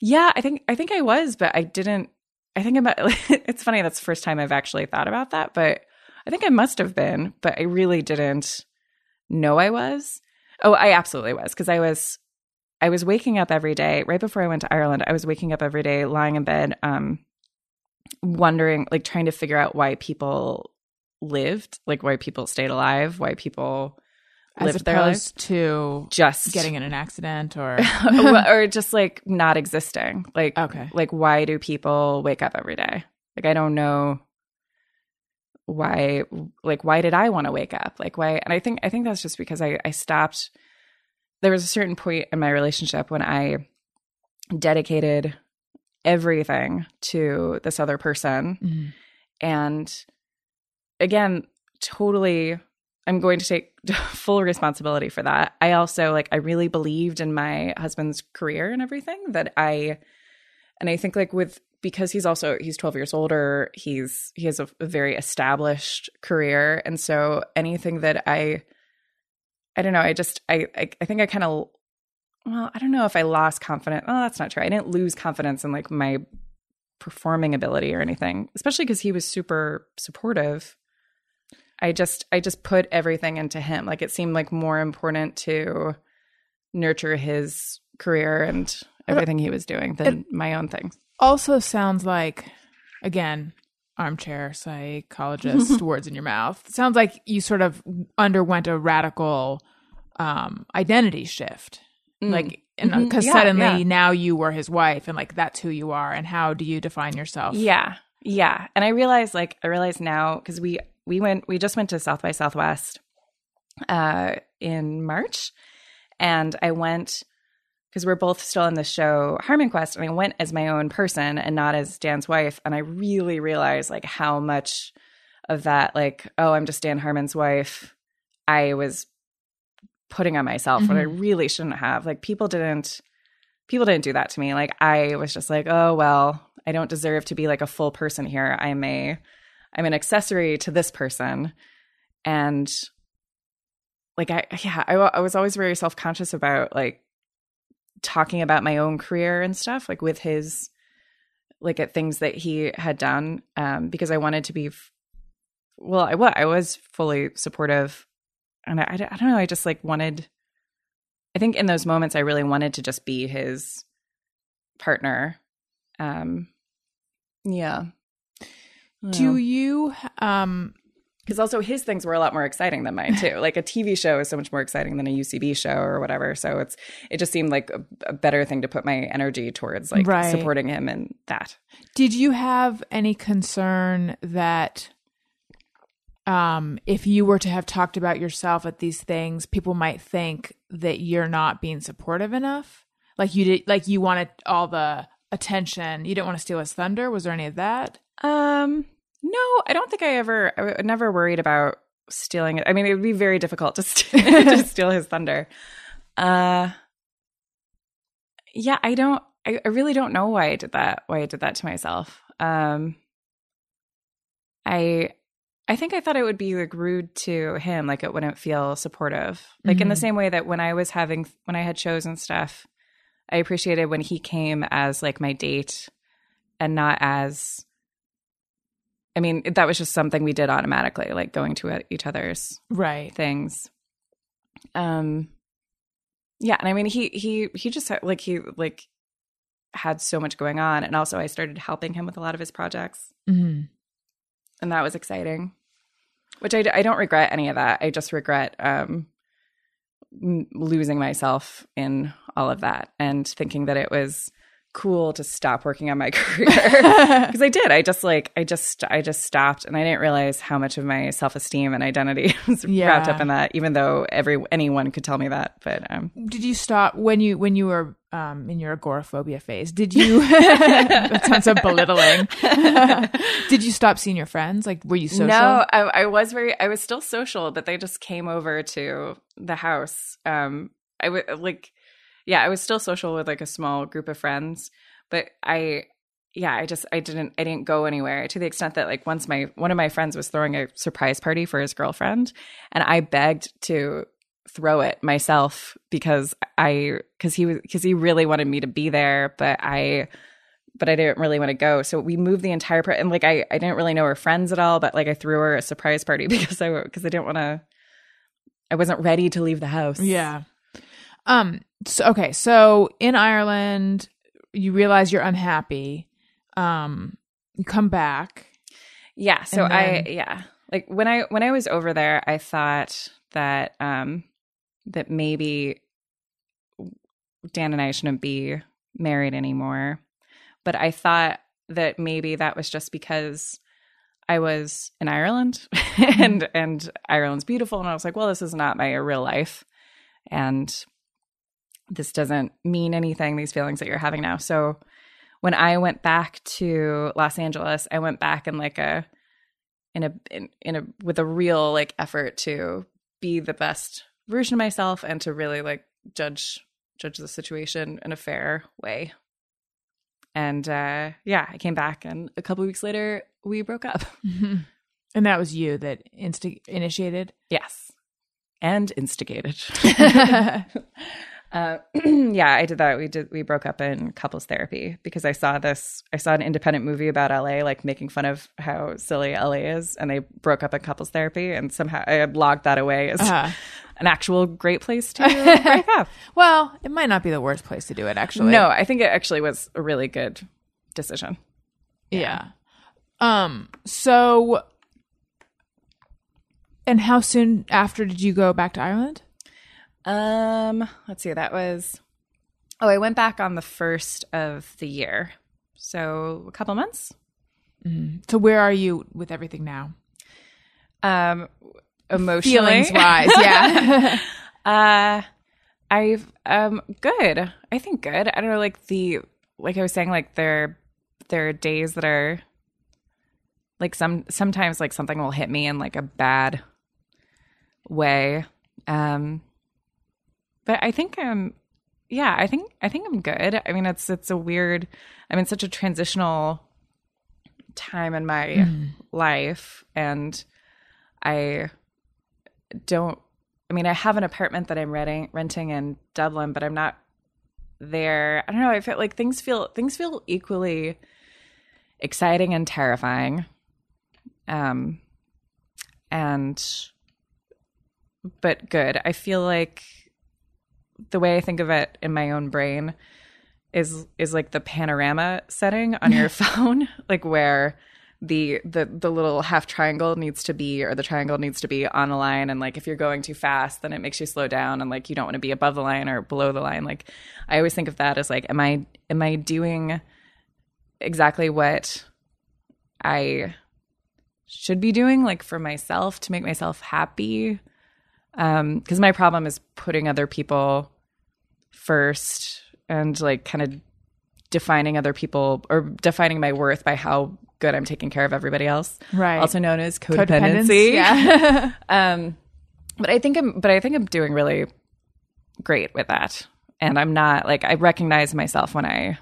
yeah i think i think i was but i didn't i think about it's funny that's the first time i've actually thought about that but i think i must have been but i really didn't know i was oh i absolutely was because i was i was waking up every day right before i went to ireland i was waking up every day lying in bed um wondering like trying to figure out why people lived like why people stayed alive why people As lived their lives to just getting in an accident or or just like not existing. Like Okay. like why do people wake up every day? Like I don't know why like why did I want to wake up? Like why and I think I think that's just because I I stopped there was a certain point in my relationship when I dedicated everything to this other person Mhm. and again totally i'm going to take full responsibility for that i also like i really believed in my husband's career and everything that i and i think like with because he's also he's 12 years older he's he has a, a very established career. And so anything that i i don't know i just i i, I think i kind of well i don't know if i lost confidence oh that's not true. I didn't lose confidence in like my performing ability or anything especially because he was super supportive. I just i just put everything into him. Like it seemed like more important to nurture his career and everything he was doing than my own things Also sounds like, again, armchair psychologist, words in your mouth. Sounds like you sort of underwent a radical um, identity shift. Mm. Like, and because Yeah, suddenly yeah. now you were his wife, and like that's who you are, and how do you define yourself? Yeah. Yeah. And I realize like I realize now because we we went we just went to South by Southwest uh in March and I went because we're both still in the show HarmonQuest and I went as my own person and not as Dan's wife and I really realized like how much of that like oh I'm just Dan Harmon's wife I was putting on myself what I mm-hmm. really shouldn't have. Like people didn't people didn't do that to me. Like I was just like oh well I don't deserve to be like a full person here. I'm a I'm an accessory to this person. And like I yeah I, I was always very self-conscious about like talking about my own career and stuff like with his like at things that he had done um because I wanted to be f- well I what I was fully supportive. And I, I don't know I just like wanted I think in those moments I really wanted to just be his partner. Um yeah. Do you um because also his things were a lot more exciting than mine too. like a TV show is so much more exciting than a UCB show or whatever. So it's it just seemed like a, a better thing to put my energy towards, like Right. supporting him and that. Did you have any concern that um if you were to have talked about yourself at these things, people might think that you're not being supportive enough? Like you did like you wanted all the attention. You didn't want to steal his thunder? Was there any of that? Um, no, I don't think I ever, I never worried about stealing it. I mean, it would be very difficult to, st- to steal his thunder. Uh, yeah, I don't, I, I really don't know why I did that, why I did that to myself. Um, I, I think I thought it would be like rude to him, like it wouldn't feel supportive. Like in the Mhm. same way that when I was having, when I had shows and stuff, I appreciated when he came as like my date and not as I mean, that was just something we did automatically, like going to each other's Right. things. Um yeah, and I mean he he he just had, like he like had so much going on and also I started helping him with a lot of his projects hmm and that was exciting. Which I I don't regret any of that. I just regret um losing myself in all of that and thinking that it was cool to stop working on my career because I did. I just like I just I just stopped and I didn't realize how much of my self esteem and identity was Yeah. wrapped up in that. Even though every anyone could tell me that, but um, Did you stop when you when you were um in your agoraphobia phase? Did you that sounds so belittling. did you stop seeing your friends? Like were you social? no, I, I was very I was still social, but they just came over to the house. Um, I would like, yeah, I was still social with like a small group of friends, but I yeah, I just I didn't I didn't go anywhere to the extent that like once my one of my friends was throwing a surprise party for his girlfriend and I begged to throw it myself because I cuz he was cuz he really wanted me to be there but I but I didn't really want to go so we moved the entire and like I I didn't really know her friends at all but like I threw her a surprise party because I because I didn't want to I wasn't ready to leave the house. Yeah. Um. So, okay. So in Ireland, you realize you're unhappy. Um. You come back. Yeah. So And I yeah. Like when I when I was over there, I thought that um that maybe Dan and I shouldn't be married anymore. But I thought that maybe that was just because I was in Ireland and and Ireland's beautiful and I was like, well, this is not my real life and this doesn't mean anything these feelings that you're having now. So when I went back to Los Angeles, I went back in like a in a in, in a with a real like effort to be the best version of myself and to really like judge judge the situation in a fair way. And uh yeah, I came back and a couple weeks later we broke up. And that was you that insti- initiated. Yes. And instigated. uh, yeah, I did that. We did. We broke up in couples therapy because I saw this. I saw an independent movie about LA, like making fun of how silly LA is, and they broke up in couples therapy. And somehow I had logged that away as Uh-huh. an actual great place to break up. Well, it might not be the worst place to do it, actually. No, I think it actually was a really good decision. Yeah. Um. So, and how soon after did you go back to Ireland? Um, let's see. That was. Oh, I went back on the first of the year, so a couple months. So, where are you with everything now? Um, emotionally, Feelings wise, yeah. Uh, I've um good. I think good. I don't know, like the like I was saying, like there there are days that are like some sometimes like something will hit me in like a bad way. Um, but I think I'm yeah, I think I think I'm good. I mean, it's it's a weird. I'm in such a transitional time in my life, and I don't. I mean, I have an apartment that I'm renting renting in Dublin, but I'm not there. I don't know. I feel like things feel things feel equally exciting and terrifying. Um, and but good. I feel like the way I think of it in my own brain is is like the panorama setting on your phone, like where the the the little half triangle needs to be or the triangle needs to be on a line. And like if you're going too fast then it makes you slow down and like you don't want to be above the line or below the line. Like i always think of that as like am i am i doing exactly what i should be doing like for myself to make myself happy um because my problem is putting other people first and like kind of defining other people or defining my worth by how good I'm taking care of everybody else. Right. Also known as Codependence, codependency. Yeah. Um but I think I'm but I think I'm doing really great with that. And I'm not like I recognize myself when I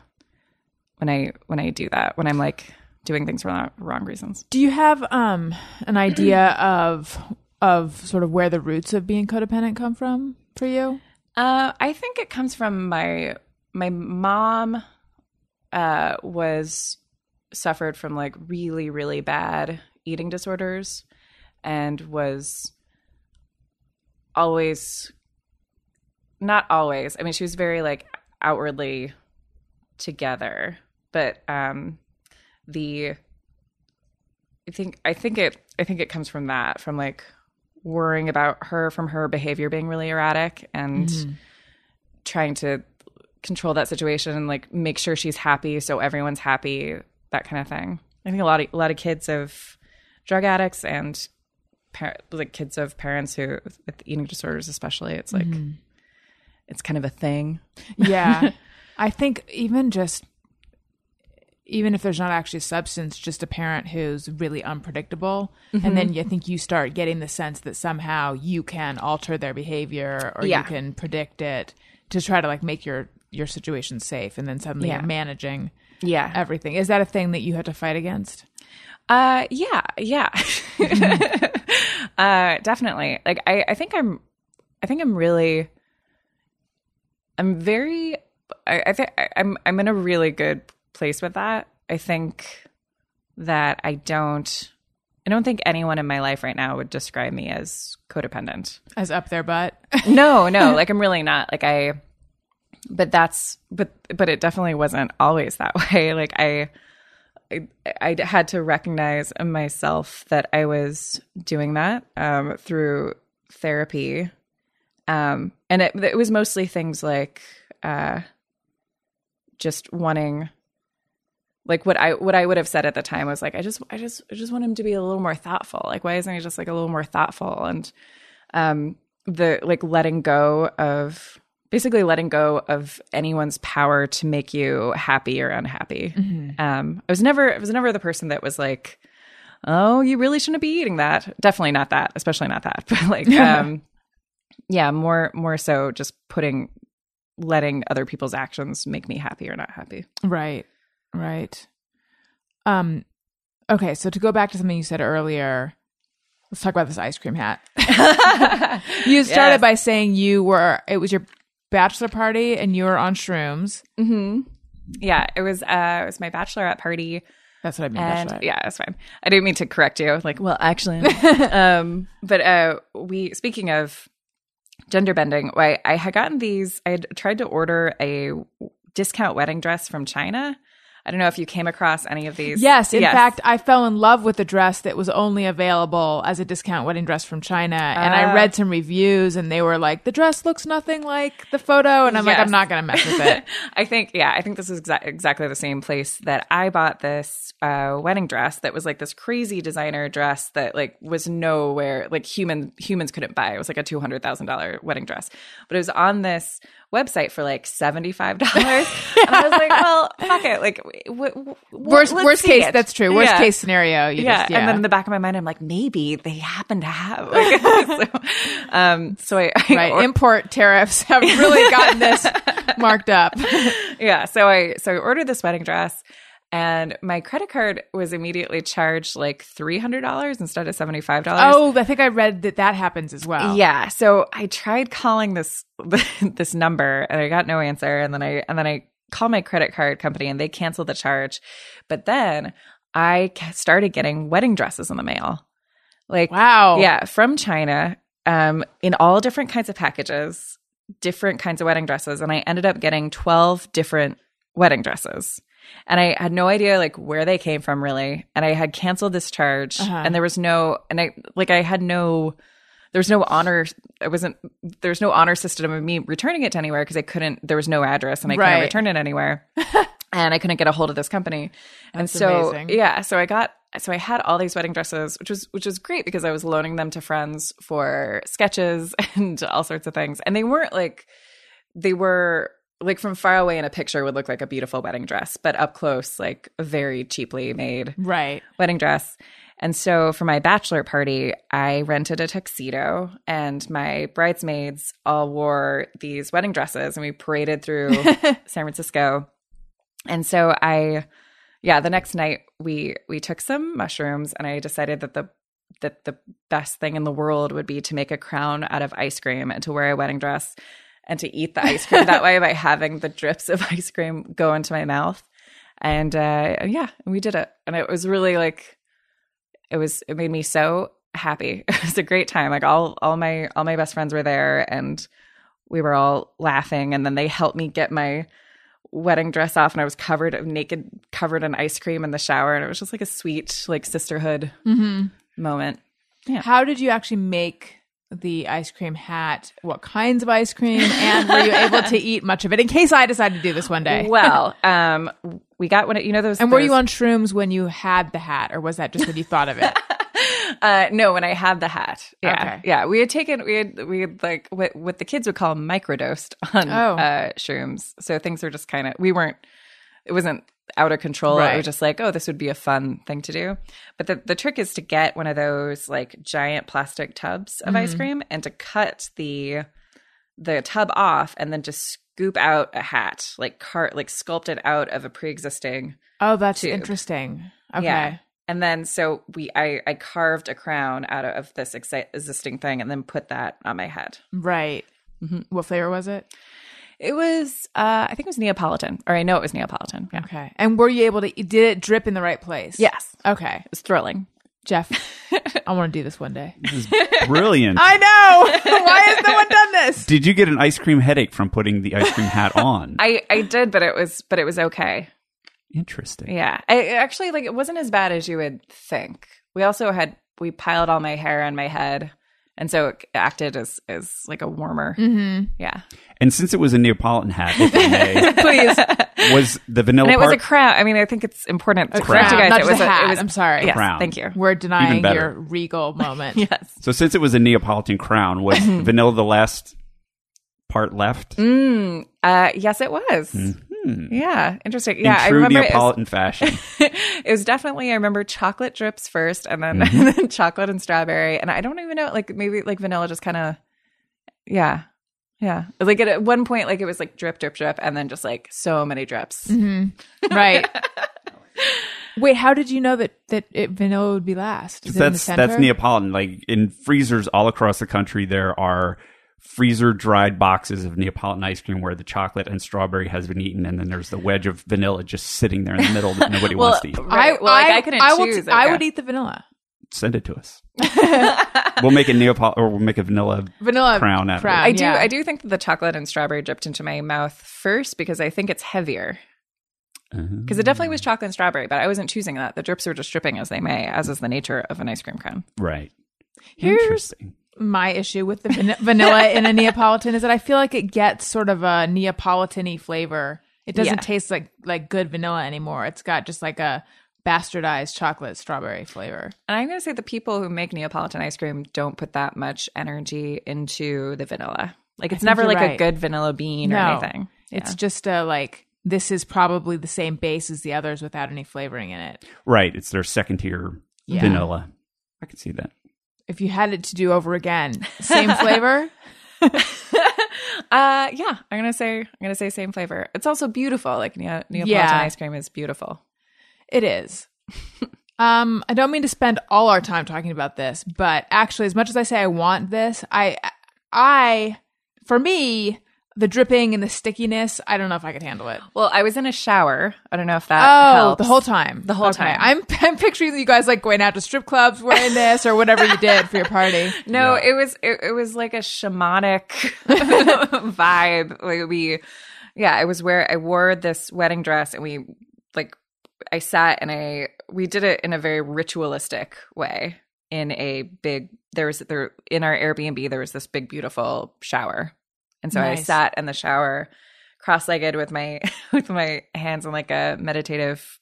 when I when I do that, when I'm like doing things for the wrong reasons. Do you have um an idea of of sort of where the roots of being codependent come from for you? Uh, I think it comes from my my mom. Uh, was suffered from like really really bad eating disorders, and was always not always. I mean, she was very like outwardly together, but um, the I think I think it I think it comes from that from like worrying about her from her behavior being really erratic and mm-hmm. trying to control that situation and like make sure she's happy so everyone's happy that kind of thing. I think a lot of a lot of kids of drug addicts and par- like kids of parents who with eating disorders especially it's like mm-hmm. it's kind of a thing. Yeah. I think even just even if there's not actually substance, just a parent who's really unpredictable, and then I think you start getting the sense that somehow you can alter their behavior or Yeah. you can predict it to try to like make your your situation safe, and then suddenly Yeah. you're managing Yeah. everything. Is that a thing that you had to fight against? Uh yeah, yeah. uh definitely. Like I I think I'm I think I'm really I'm very I, I think I'm I'm in a really good place with that. I think that I don't I don't think anyone in my life right now would describe me as codependent. As up their butt? no, no, like I'm really not. Like I but that's but but it definitely wasn't always that way. Like I I, I had to recognize myself that I was doing that um, through therapy, um, and it, it was mostly things like uh, just wanting like what I what I would have said at the time was like I just I just I just want him to be a little more thoughtful. Like why isn't he just like a little more thoughtful and um the like letting go of basically letting go of anyone's power to make you happy or unhappy. Um I was never I was never the person that was like oh you really shouldn't be eating that. Definitely not that, especially not that. But like um yeah, more more so just putting letting other people's actions make me happy or not happy. Right. Right. Um okay, so to go back to something you said earlier, let's talk about this ice cream hat. you started Yes. by saying you were it was your bachelor party and you were on shrooms. Mm-hmm. Yeah, it was uh it was my bachelorette party That's what I mean. and yeah, that's fine. I didn't mean to correct you. Like, well, actually, um, but uh, we speaking of gender bending, I I had gotten these. I had tried to order a discount wedding dress from China. I don't know if you came across any of these. Yes, in fact, I fell in love with a dress that was only available as a discount wedding dress from China. And I Ah. read some reviews and they were like, the dress looks nothing like the photo. And I'm like, I'm not going to mess with it. I think, yeah, I think this is exa- exactly the same place that I bought this uh, wedding dress that was like this crazy designer dress that like was nowhere like human humans couldn't buy. It was like a two hundred thousand dollar wedding dress, but it was on this website for like seventy five dollars, and I was like, well, fuck it, like w- w- worst worst case, it. that's true. Worst Yeah. case scenario. You yeah. just, yeah. and then in the back of my mind, I'm like, maybe they happen to have. Like, so, um, so I, I right. or- Import tariffs have really gotten this marked up. yeah so i so i ordered this wedding dress and my credit card was immediately charged like $300 instead of $75 Oh, I think I read that that happens as well. yeah so i tried calling this this number and i got no answer and then i and then i called my credit card company and they canceled the charge but then i started getting wedding dresses in the mail like Wow. yeah, from China, um, in all different kinds of packages, different kinds of wedding dresses, and I ended up getting twelve different wedding dresses. And I had no idea like where they came from really. And I had canceled this charge Uh-huh. and there was no and I like I had no there's no honor I wasn't there's no honor system of me returning it to anywhere because I couldn't there was no address and I Right. couldn't return it anywhere. and I couldn't get a hold of this company. and so amazing. yeah, so I got so I had all these wedding dresses, which was which was great because I was loaning them to friends for sketches and all sorts of things. And they weren't like they were like from far away in a picture would look like a beautiful wedding dress, but up close, like a very cheaply made Right. wedding dress. And so for my bachelor party, I rented a tuxedo and my bridesmaids all wore these wedding dresses and we paraded through San Francisco. And so I yeah, the next night we we took some mushrooms and I decided that the that the best thing in the world would be to make a crown out of ice cream and to wear a wedding dress and to eat the ice cream that way by having the drips of ice cream go into my mouth. And uh yeah, we did it. And it was really like it was it made me so happy. It was a great time. Like all all my all my best friends were there and we were all laughing and then they helped me get my wedding dress off and I was covered naked covered in ice cream in the shower and it was just like a sweet like sisterhood moment. How did you actually make the ice cream hat? What kinds of ice cream? And were you able to eat much of it in case I decide to do this one day? Well, um we got one you know those and were you on shrooms when you had the hat, or was that just when you thought of it? Uh, no, when I had the hat. Yeah. Okay. Yeah. We had taken, we had, we had like what, what the kids would call microdosed on Oh. uh, shrooms. So things were just kind of, we weren't, it wasn't out of control. It Right. was just like, oh, this would be a fun thing to do. But the, the trick is to get one of those like giant plastic tubs of Mm-hmm. ice cream and to cut the, the tub off and then just scoop out a hat, like cart, like sculpted out of a pre-existing Oh, that's Tube. interesting. Okay. yeah. And then so we I I carved a crown out of this exi- existing thing and then put that on my head. Right. Mhm. What flavor was it? It was uh I think it was Neapolitan or I know it was Neapolitan. Yeah. Okay. And were you able to? Did it drip in the right place? Yes. Okay, It was thrilling. Jeff, I want to do this one day. This is brilliant. I know. Why has no one done this? Did you get an ice cream headache from putting the ice cream hat on? I I did but it was but it was okay. Interesting. Yeah. I actually like it wasn't as bad as you would think. We also had we piled all my hair on my head and so it acted as as like a warmer. Mm-hmm. Yeah, And since it was a Neapolitan hat, if I may, Please. was the vanilla and it was part a crown. I mean, I think it's important to correct you crown, guys. not it just was a a, hat. It was, I'm sorry. Yes, Crown. thank you. We're denying your regal moment. Yes. so since it was a Neapolitan crown, was vanilla the last part left? Mm, uh, yes, it was. Hmm. Yeah, interesting. In Yeah, I true remember it was- Neapolitan fashion. it was definitely I remember chocolate drips first and then, Mm-hmm. and then chocolate and strawberry and I don't even know like maybe like vanilla just kind of yeah yeah like at, at one point like it was like drip drip drip and then just like so many drips Mm-hmm. Right. Wait, how did you know that that it, vanilla would be last? Is it in the that's that's Neapolitan. Like in freezers all across the country, there are freezer dried boxes of Neapolitan ice cream where the chocolate and strawberry has been eaten, and then there's the wedge of vanilla just sitting there in the middle that nobody well, wants to eat. right, well, like, I, couldn't I will- choose. I okay. would eat the vanilla. Send it to us. we'll make a Neapolitan, or we'll make a vanilla. Vanilla Crown out of it. I do. yeah. I do think that the chocolate and strawberry dripped into my mouth first because I think it's heavier. Uh-huh. Because it definitely was chocolate and strawberry, but I wasn't choosing that. The drips were just dripping as they may, as is the nature of an ice cream cone. Right. Here's Interesting. My issue with the van- vanilla in a Neapolitan is that I feel like it gets sort of a Neapolitan-y flavor. It doesn't Yeah. taste like like good vanilla anymore. It's got just like a bastardized chocolate strawberry flavor. And I'm going to say the people who make Neapolitan ice cream don't put that much energy into the vanilla. Like it's never you're like a good vanilla bean or anything. It's just a like this is probably the same base as the others without any flavoring in it. Right. It's their second tier Yeah. vanilla. I can see that. If you had it to do over again, same flavor. uh yeah, I'm going to say I'm to say same flavor. It's also beautiful. Like Nea- Neapolitan Yeah. ice cream is beautiful. It is. um, I don't mean to spend all our time talking about this, but actually, as much as I say I want this, I, I, for me, the dripping and the stickiness, I don't know if I could handle it. Well, I was in a shower. I don't know if that Oh, helps. the whole time, The whole Okay. time. I'm, I'm picturing you guys like going out to strip clubs wearing this or whatever you did for your party. No, Yeah. it was it, it was like a shamanic vibe. Like we, yeah, I was where I wore this wedding dress, and we like I sat and I we did it in a very ritualistic way. In a big there was there in our Airbnb there was this big beautiful shower, and so I sat in the shower cross-legged with my with my hands in like a meditative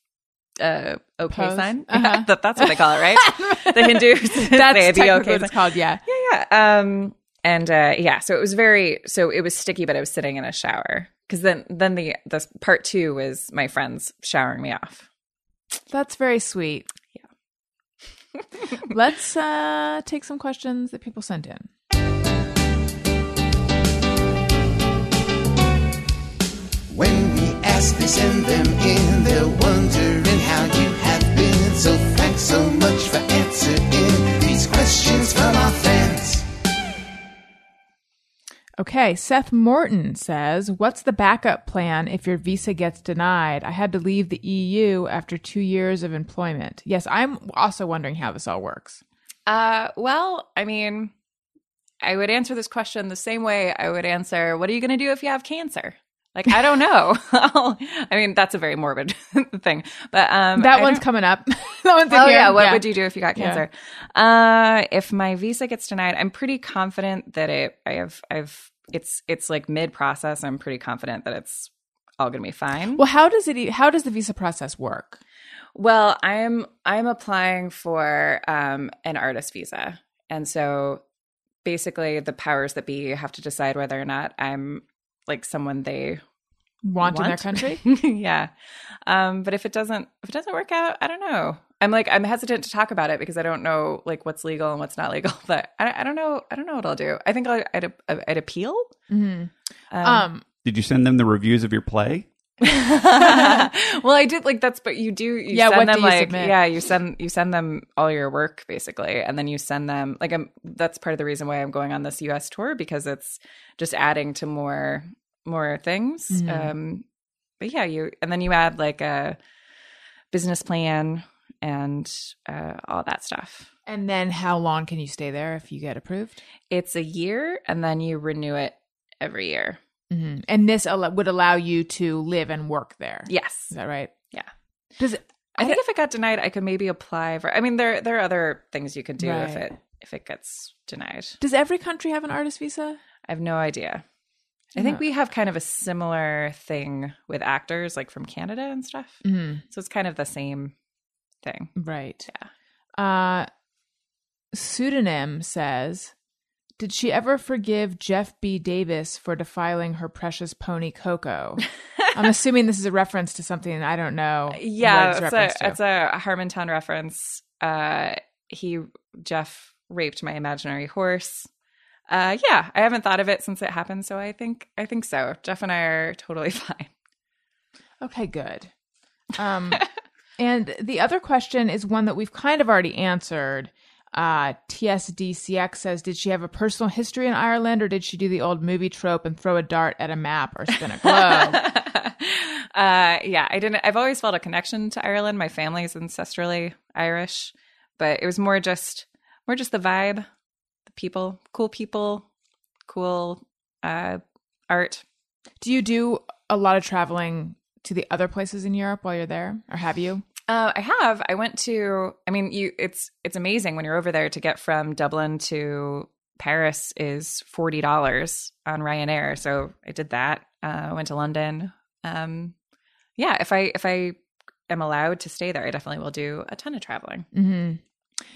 uh okay Pose? sign Uh-huh. yeah, that, that's what they call it right the hindus That's the okay what it's called. Yeah. yeah, yeah. Um, and uh, yeah, so it was very so it was sticky, but I was sitting in a shower because then then the the part two was my friends showering me off. That's very sweet. Yeah. Let's uh, take some questions that people sent in. When we ask, they send them in. They're wondering how you have been. So thanks so much for answering these questions from our fans. Okay, Seth Morton says, What's the backup plan if your visa gets denied? I had to leave the EU after two years of employment. Yes, I'm also wondering how this all works. Uh, well, I mean, I would answer this question the same way I would answer, "What are you going to do if you have cancer?" Like, I don't know. I mean, that's a very morbid thing, but um, that I one's don't- coming up. that one's Oh here. yeah, what would you do if you got Yeah. cancer? Uh, if my visa gets denied, I'm pretty confident that it. I have. I've. It's. It's like mid process. I'm pretty confident that it's all going to be fine. Well, how does it? How does the visa process work? Well, I'm. I'm applying for um an artist visa, and so basically the powers that be have to decide whether or not I'm like someone they Want, in their country? yeah. Um, but if it doesn't if it doesn't work out, I don't know. I'm like I'm hesitant to talk about it because I don't know like what's legal and what's not legal. But I, I don't know. I don't know what I'll do. I think I'll, I'd I'd appeal. hmm Um, Um, Did you send them the reviews of your play? well, I did like that's, but you do. You Yeah, send what them do you like submit? yeah, you send you send them all your work basically, and then you send them like I'm. That's part of the reason why I'm going on this U.S. tour because it's just adding to more more things. Mhm. Um, but yeah, you and then you add like a business plan and uh, all that stuff. and then how long can you stay there if you get approved? It's a year, and then you renew it every year. hmm And this al- would allow you to live and work there. Yes, Is that right? Yeah. Does it, I think if it got denied, I could maybe apply for. I mean, there there are other things you could do if it if it gets denied. Does every country have an artist visa? I have no idea. I think we have kind of a similar thing with actors, like from Canada and stuff. Mm, So it's kind of the same thing. right. Yeah. Uh, pseudonym says, "Did she ever forgive Jeff B. Davis for defiling her precious pony Coco?" I'm assuming this is a reference to something I don't know. Yeah, it's, a, it's a Harmontown reference. Uh, he Jeff raped my imaginary horse. Uh, yeah, I haven't thought of it since it happened, so I think I think so. Jeff and I are totally fine. Okay, good. Um, and the other question is one that we've kind of already answered. Uh, TSDCX says, did she have a personal history in Ireland, or did she do the old movie trope and throw a dart at a map or spin a globe? uh, yeah, I didn't. I've always felt a connection to Ireland. My family is ancestrally Irish, but it was more just more just the vibe, people, cool people, cool uh, art. do you do a lot of traveling to the other places in Europe while you're there, or have you? Uh, I have. I went to. I mean, you. It's it's amazing when you're over there to get from Dublin to Paris is forty dollars on Ryanair. So I did that. Uh, I went to London. Um, yeah, if I if I am allowed to stay there, I definitely will do a ton of traveling. Mm-hmm.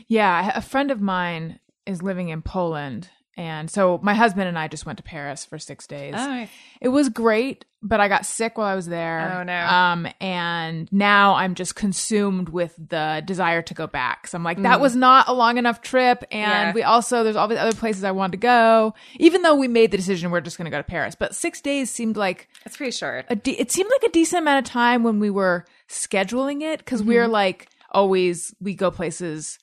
Yeah, a friend of mine is living in Poland. And so my husband and I just went to Paris for six days. Oh, It was great, but I got sick while I was there. Oh, no. Um, and now I'm just consumed with the desire to go back. So I'm like, Mm. that was not a long enough trip. And Yeah. we also there's all the other places I wanted to go. Even though we made the decision we're just going to go to Paris, but six days seemed like it's pretty short. a de- it seemed like a decent amount of time when we were scheduling it because Mm-hmm. we're like always we go places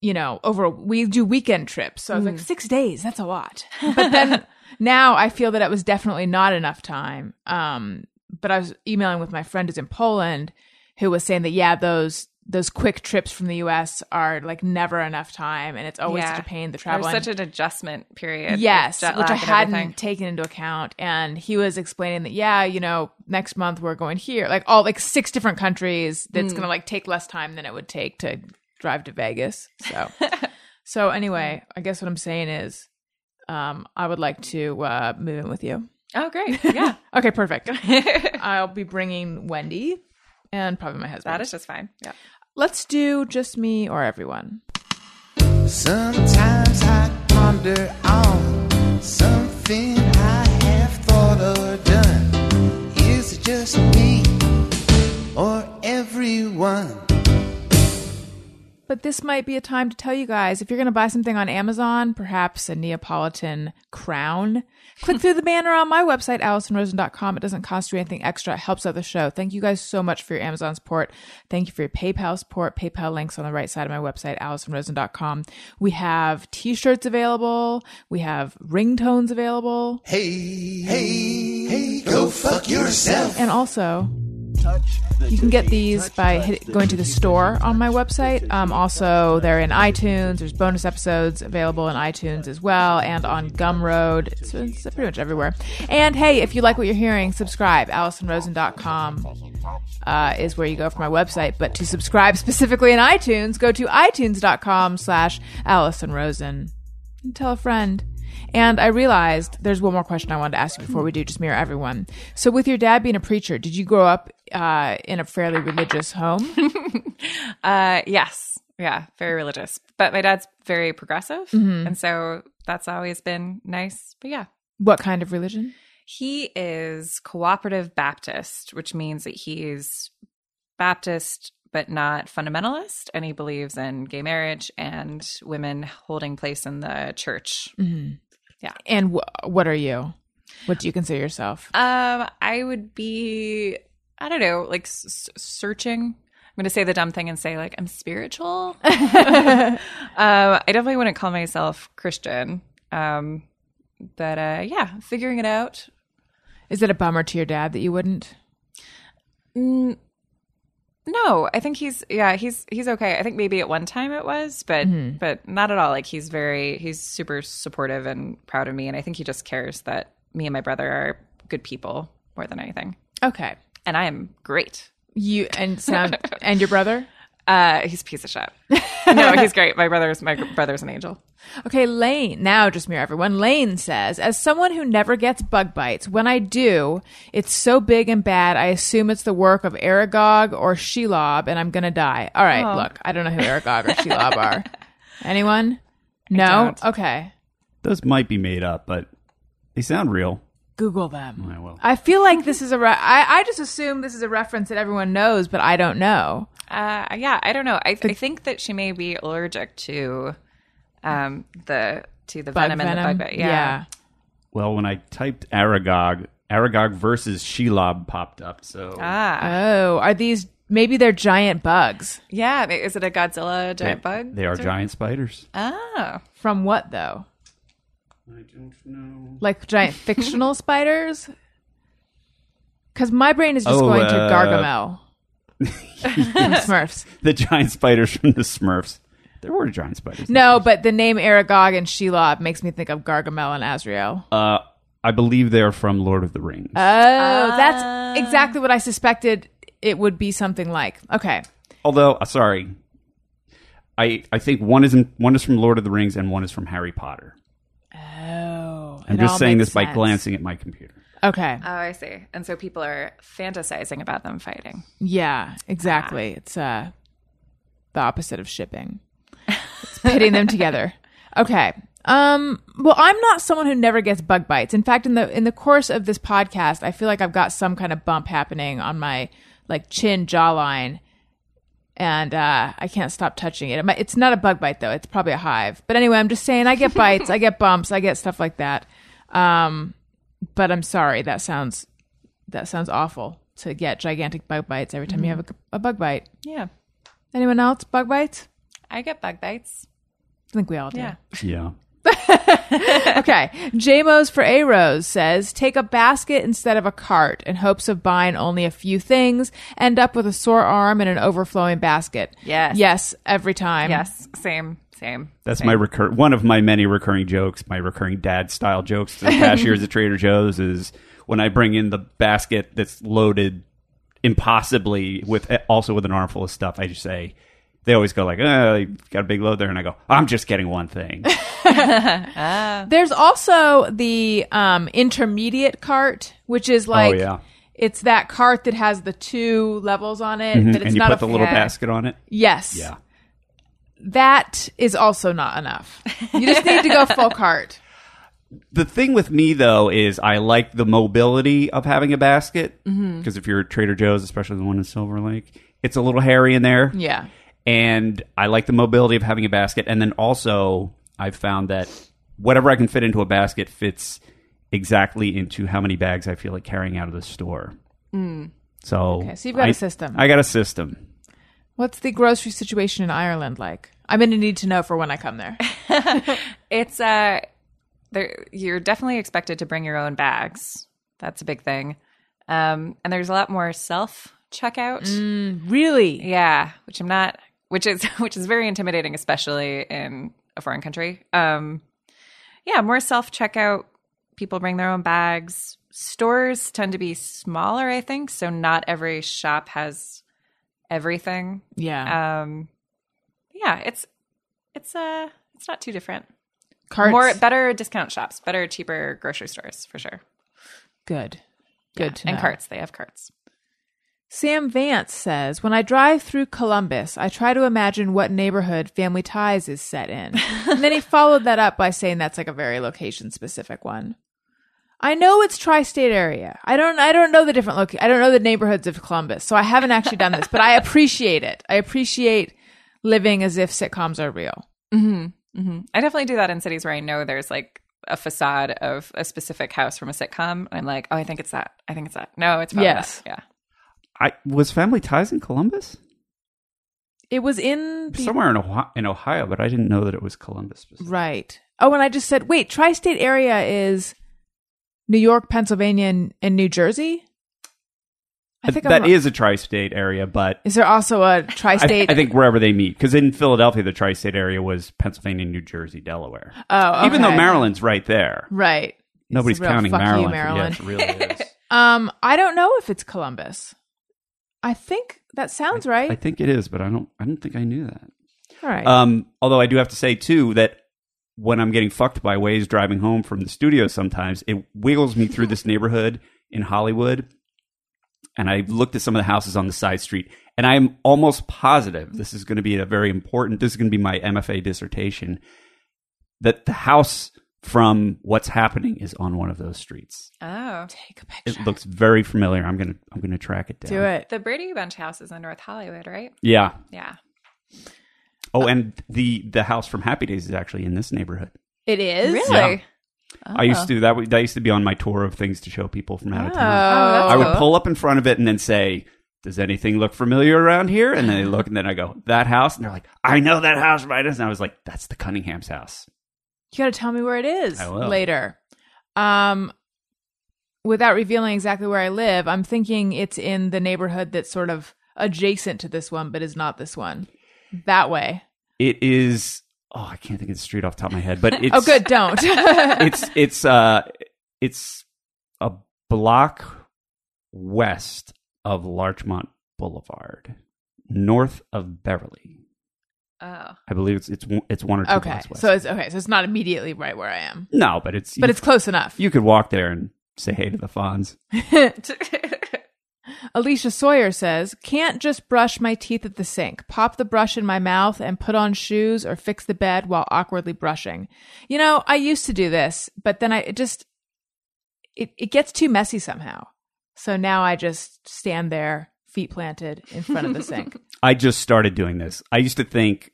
you know over we do weekend trips so i was Mm. like six days that's a lot but then now i feel that it was definitely not enough time um but i was emailing with my friend who's in poland who was saying that yeah those those quick trips from the us are like never enough time and it's always Yeah. such a pain the There's travel such an adjustment period. Yes, which I hadn't everything. taken into account. And he was explaining that, yeah, you know, next month we're going here, like all like six different countries. That's Hmm. going to like take less time than it would take to drive to Vegas. So, so anyway, I guess what I'm saying is, um, I would like to uh, move in with you. Oh, great. Yeah. Okay, perfect. I'll be bringing Wendy and probably my husband. that is just fine. Yeah. Let's do just me or everyone. Sometimes I ponder on something I have thought or done. Is it just me or everyone? But this might be a time to tell you guys if you're going to buy something on Amazon, perhaps a Neapolitan crown, click through the banner on my website, AllisonRosen.com. It doesn't cost you anything extra. It helps out the show. Thank you guys so much for your Amazon support. Thank you for your PayPal support. PayPal links on the right side of my website, AllisonRosen.com. We have t-shirts available. We have ringtones available. Hey, hey, hey, go fuck yourself. And also, you can get these by hit, going to the store on my website. Um, also, they're in iTunes. There's bonus episodes available in iTunes as well, and on Gumroad. It's, it's pretty much everywhere. And hey, if you like what you're hearing, subscribe. AllisonRosen.com uh, is where you go for my website. But to subscribe specifically in iTunes, go to iTunes.com slash Allison Rosen and tell a friend. And I realized there's one more question I wanted to ask you before we do just me or everyone. So, with your dad being a preacher, did you grow up uh, in a fairly religious home? Uh, yes. Yeah. Very religious. But my dad's very progressive. Mm-hmm. And so that's always been nice. But yeah. what kind of religion? He is cooperative Baptist, which means that he's Baptist but not fundamentalist, and he believes in gay marriage and women holding place in the church. Yeah. And wh- what are you? What do you consider yourself? Um, I would be, I don't know, like s- searching. I'm going to say the dumb thing and say like I'm spiritual. um, I definitely wouldn't call myself Christian. Um, but uh, yeah, figuring it out. Is it a bummer to your dad that you wouldn't? Mm, no, I think he's yeah he's he's okay. I think maybe at one time it was, but but not at all. Like he's very he's super supportive and proud of me, and I think he just cares that me and my brother are good people more than anything. Okay. And I am great. You and sound and your brother? Uh, he's a piece of shit. no, he's great. My brother's my brother's an angel. Okay, Lane. Now, just me or everyone. Lane says, as someone who never gets bug bites, when I do, it's so big and bad. I assume it's the work of Aragog or Shelob, and I'm gonna die. All right, Oh. look, I don't know who Aragog or Shelob are. Anyone? No. don't. Okay. Those might be made up, but they sound real. Google them. I will. I feel like this is a. Re- I I just assume this is a reference that everyone knows, but I don't know. Uh, yeah, I don't know. I, I think that she may be allergic to um the to the Bug venom, and the bug bite. Yeah. Well, when I typed Aragog, Aragog versus Shelob popped up. So Ah, Oh, are these maybe they're giant bugs? yeah. Is it a Godzilla giant they, bug? they are Is it- giant spiders. Oh, From what though? I don't know. Like giant fictional spiders? Because my brain is just Oh, going to uh, Gargamel. From Smurfs. The giant spiders from the Smurfs. There were giant spiders. No, but the name Aragog and Shelob makes me think of Gargamel and Azrael. Uh, I believe they're from Lord of the Rings. Oh, that's exactly what I suspected it would be something like. Okay. Although, uh, sorry, I I think one is in, one is from Lord of the Rings and one is from Harry Potter. Oh. I'm it just all saying makes this by sense. glancing at my computer. Okay. oh, I see. And so people are fantasizing about them fighting. Yeah, exactly. It's uh the opposite of shipping. It's pitting them together. Okay. Um well, I'm not someone who never gets bug bites. In fact, in the in the course of this podcast, I feel like I've got some kind of bump happening on my like chin jawline and uh I can't stop touching it. It It's not a bug bite though. It's probably a hive. But anyway, I'm just saying I get bites, I get bumps, I get stuff like that. Um but I'm sorry. That sounds that sounds awful to get gigantic bug bites every time you have a, a bug bite. Yeah, Anyone else bug bites? I get bug bites. I think we all do. Yeah. Yeah. okay. JMOs for A Rose says take a basket instead of a cart in hopes of buying only a few things, end up with a sore arm and an overflowing basket. Yes. Yes, every time. Yes, same, same. That's same. my recur one of my many recurring jokes, my recurring dad style jokes to the cashiers at Trader Joe's is when I bring in the basket that's loaded impossibly with also with an armful of stuff, I just say they always go like, "Oh, you got a big load there," and I go, "I'm just getting one thing." Ah. There's also the um, intermediate cart, which is oh, like oh yeah, it's that cart that has the two levels on it, mm-hmm. but it's and you not put a the little yeah. basket on it. yes. Yeah, That is also not enough. You just need to go full cart. the thing with me though is I like the mobility of having a basket mm-hmm. because if you're at Trader Joe's, especially the one in Silver Lake, it's a little hairy in there. Yeah. And I like the mobility of having a basket. And then also, I've found that whatever I can fit into a basket fits exactly into how many bags I feel like carrying out of the store. So, Okay, so you've got a I- system. I got a system. What's the grocery situation in Ireland like? I'm going to need to know for when I come there. It's uh, there. You're definitely expected to bring your own bags. That's a big thing. Um, and there's a lot more self checkout. really? Yeah, which I'm not. Which is which is very intimidating, especially in a foreign country. Um, yeah, more self checkout. People bring their own bags. Stores tend to be smaller, I think, so not every shop has everything. Yeah. Um, yeah, it's it's uh it's not too different. Carts. More better discount shops, better cheaper grocery stores for sure. Good. Good Yeah, and carts, they have carts. Sam Vance says, When I drive through Columbus, I try to imagine what neighborhood Family Ties is set in. and then he followed that up by saying that's like a very location specific one. I know it's tri-state area. I don't I don't know the different I don't know the neighborhoods of Columbus. So I haven't actually done this, but I appreciate it. I appreciate living as if sitcoms are real. hmm I definitely do that in cities where I know there's like a facade of a specific house from a sitcom. I'm like, oh, I think it's that. I think it's that. No, it's probably Yes. that. Yeah. I was Family Ties in Columbus It was in the somewhere in Ohio, in Ohio, but I didn't know that it was Columbus. Right. Oh, and I just said, wait, tri state area is New York, Pennsylvania, and, and New Jersey? I think that is a tri-state area, but Is there also a tri I? I think wherever they meet, because in Philadelphia, the tri-state area was Pennsylvania, New Jersey, Delaware. Oh, Even though. Maryland's right there, Right. nobody's counting you, Maryland. Maryland. It really is. Um, I don't know if it's Columbus. I think that sounds right. I think it is, but I don't. I don't think I knew that. All right. Um, although I do have to say too that when I'm getting fucked by Waze driving home from the studio, sometimes it wiggles me through this neighborhood in Hollywood, and I looked at some of the houses on the side street, and I'm almost positive this is going to be a very important. This is going to be my MFA dissertation. That the house from what's happening is on one of those streets. Oh. Take a picture. It looks very familiar. I'm gonna I'm gonna track it down. Do it. The Brady Bunch house is in North Hollywood, right? Yeah. Yeah. Oh, and the the house from Happy Days is actually in this neighborhood. It is Really? I used oh. to that. w- That used to be on my tour of things to show people from out of Oh, town. that's I would cool. pull up in front of it and then say, "Does anything look familiar around here?" And then they look, and then I go, "That house," and they're like, "I know that house right." And I was like, "That's the Cunningham's house." You got to tell me where it is later. Um, without revealing exactly where I live, I'm thinking it's in the neighborhood that's sort of adjacent to this one, but is not this one. That way. It is. Oh, I can't think of the street off the top of my head, but it's oh, good. Don't. it's it's uh it's a block west of Larchmont Boulevard, north of Beverly. Oh. I believe it's it's one- it's one or two okay. blocks west. So it's okay. So it's not immediately right where I am, no, but it's but you, it's close enough. you could walk there and say hey to the Fonz. Alicia Sawyer says, Can't just brush my teeth at the sink, pop the brush in my mouth, and put on shoes or fix the bed while awkwardly brushing. You know, I used to do this, but then I it just, it, it gets too messy somehow. So now I just stand there, feet planted in front of the sink. I just started doing this. I used to think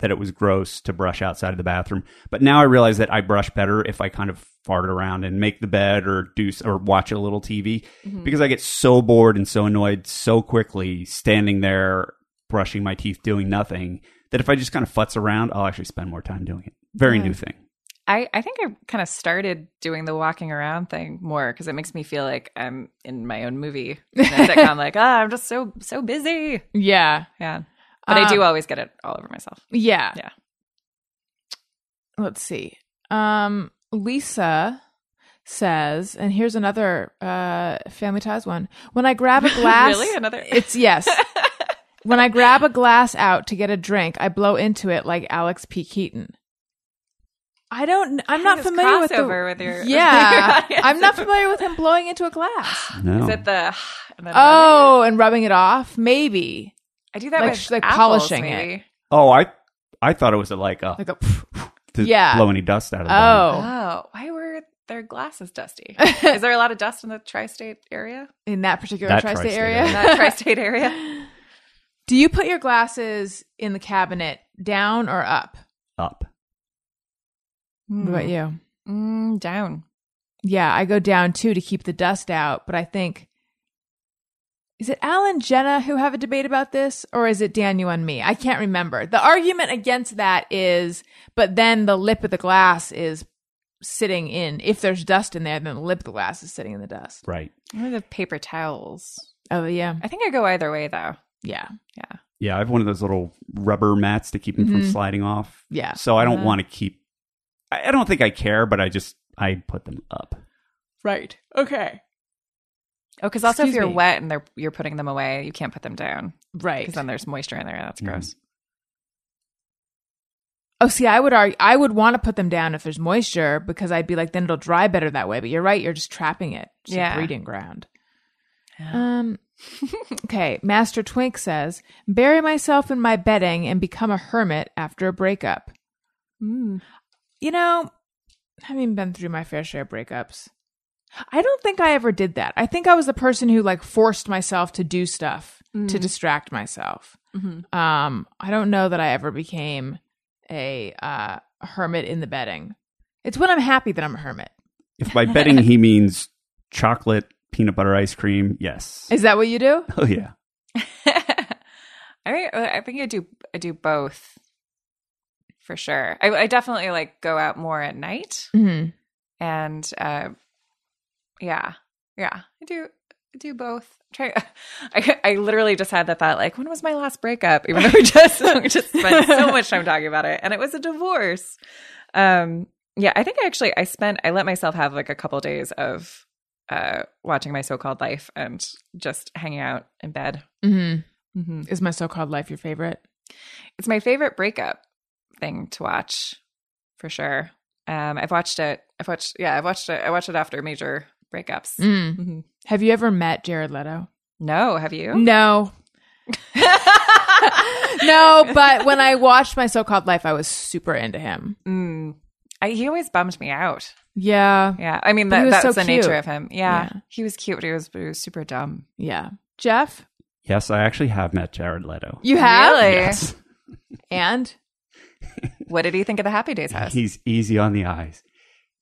that it was gross to brush outside of the bathroom, but now I realize that I brush better if I kind of fart around and make the bed or do or watch a little TV mm-hmm. because I get so bored and so annoyed so quickly standing there brushing my teeth doing nothing that if I just kind of futz around, I'll actually spend more time doing it. Very Yeah. new thing. I, I think I kind of started doing the walking around thing more because it makes me feel like I'm in my own movie. sitcom, like, ah, I'm just so so busy. yeah. Yeah, but I Um, do always get it all over myself. Yeah. Yeah. Let's see. Um, Lisa says, and here's another uh, Family Ties one. When I grab a glass, really, another. it's yes. when I grab a glass out to get a drink, I blow into it like Alex P. Keaton. I don't. I'm not familiar with the. with your- yeah, with your I'm not familiar with him blowing into a glass. No. Is it the? and then oh, rubbing Oh, and rubbing it off, maybe? I do that like- with like apples, polishing it. oh, I I thought it was like a like a. to yeah. blow any dust out of the oh. bottom. Oh, Oh, why were their glasses dusty? Is there a lot of dust in the tri-state area? in that particular That tri-state tri-state area. area. In that tri-state area? Do you put your glasses in the cabinet down or up? up. What about you? Mm, down. Yeah, I go down too to keep the dust out, but I think is it Al and Jenna who have a debate about this, or is it Daniel and me? I can't remember. The argument against that is, but then the lip of the glass is sitting in. If there's dust in there, then the lip of the glass is sitting in the dust. Right. What are the paper towels? Oh yeah, I think I go either way though. yeah, Yeah. Yeah, I have one of those little rubber mats to keep them from Mhm. sliding off. yeah. So I don't Uh, want to keep. I, I don't think I care, but I just I put them up. Right. Okay. Oh, because also if you're me. wet and they're you're putting them away, you can't put them down Right. because then there's moisture in there. That's Mhm. gross. Oh, see, I would argue, I would want to put them down if there's moisture because I'd be like, then it'll dry better that way. But you're right, you're just trapping it. It's Yeah. a breeding ground. Yeah. Um. okay, Master Twink says, bury myself in my bedding and become a hermit after a breakup. Mm. You know, having been through my fair share of breakups, I don't think I ever did that. I think I was the person who like forced myself to do stuff to Mm. distract myself. Mhm. Um, I don't know that I ever became a uh, hermit in the bedding. It's when I'm happy that I'm a hermit. If by betting he means chocolate peanut butter ice cream, yes. Is that what you do? Oh yeah. I I think I do. I do both for sure. I, I definitely like go out more at night, Mm-hmm. and uh, yeah, yeah, I do. Do both. Try. I, I literally just had the thought. Like, when was my last breakup? Even though we just we just spent so much time talking about it, and it was a divorce. Um, yeah, I think I actually I spent I let myself have like a couple days of uh, watching my so-called life and just hanging out in bed. hmm hmm Is my so-called life your favorite? It's my favorite breakup thing to watch, for sure. Um, I've watched it. I've watched. Yeah, I've watched it. I watched it after major breakups. Mm. Mhm. Have you ever met Jared Leto? No, have you? No. no, but when I watched my so-called life, I was super into him. Mm. I, he always bummed me out. Yeah. Yeah, I mean that, that's so the cute. nature of him. Yeah. Yeah. he was cute, but he was, but he was super dumb. Yeah. Jeff, Yes, I actually have met Jared Leto. you have? Really? Yes. And What did he think of the Happy Days house? He's easy on the eyes.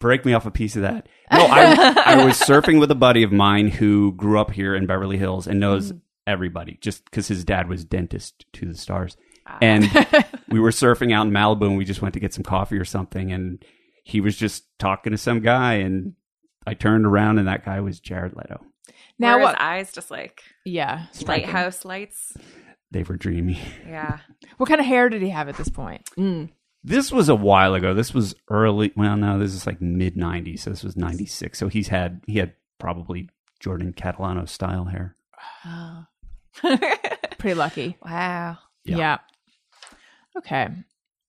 Break me off a piece of that. No, I, I was surfing with a buddy of mine who grew up here in Beverly Hills and knows mm-hmm. everybody just because his dad was dentist to the stars. Ah. And we were surfing out in Malibu and we just went to get some coffee or something. And he was just talking to some guy. And I turned around and that guy was Jared Leto. now his what? eyes just like Yeah. striking. lighthouse lights. They were dreamy. Yeah. What kind of hair did he have at this point? Mm. This was a while ago. This was early. Well, no, this is like mid '90s. So this was '96. So he's had he had probably Jordan Catalano style hair. Oh. Pretty lucky. wow. Yeah. Yeah. Okay.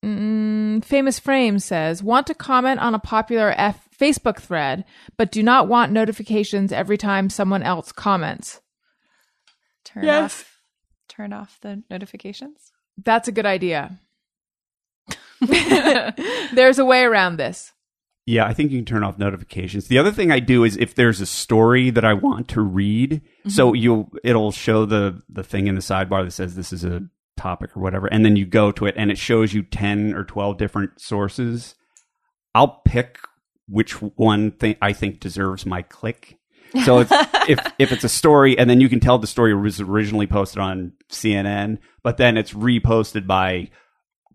Mm, Famous Frame says, want to comment on a popular F- Facebook thread, but do not want notifications every time someone else comments. Turn Yes. off. Turn off the notifications. That's a good idea. There's a way around this. Yeah, I think you can turn off notifications. The other thing I do is if there's a story that I want to read, mm-hmm. so you'll it'll show the the thing in the sidebar that says this is a topic or whatever, and then you go to it and it shows you ten or twelve different sources. I'll pick which one thing I think deserves my click. So if, if if it's a story and then you can tell the story was originally posted on CNN, but then it's reposted by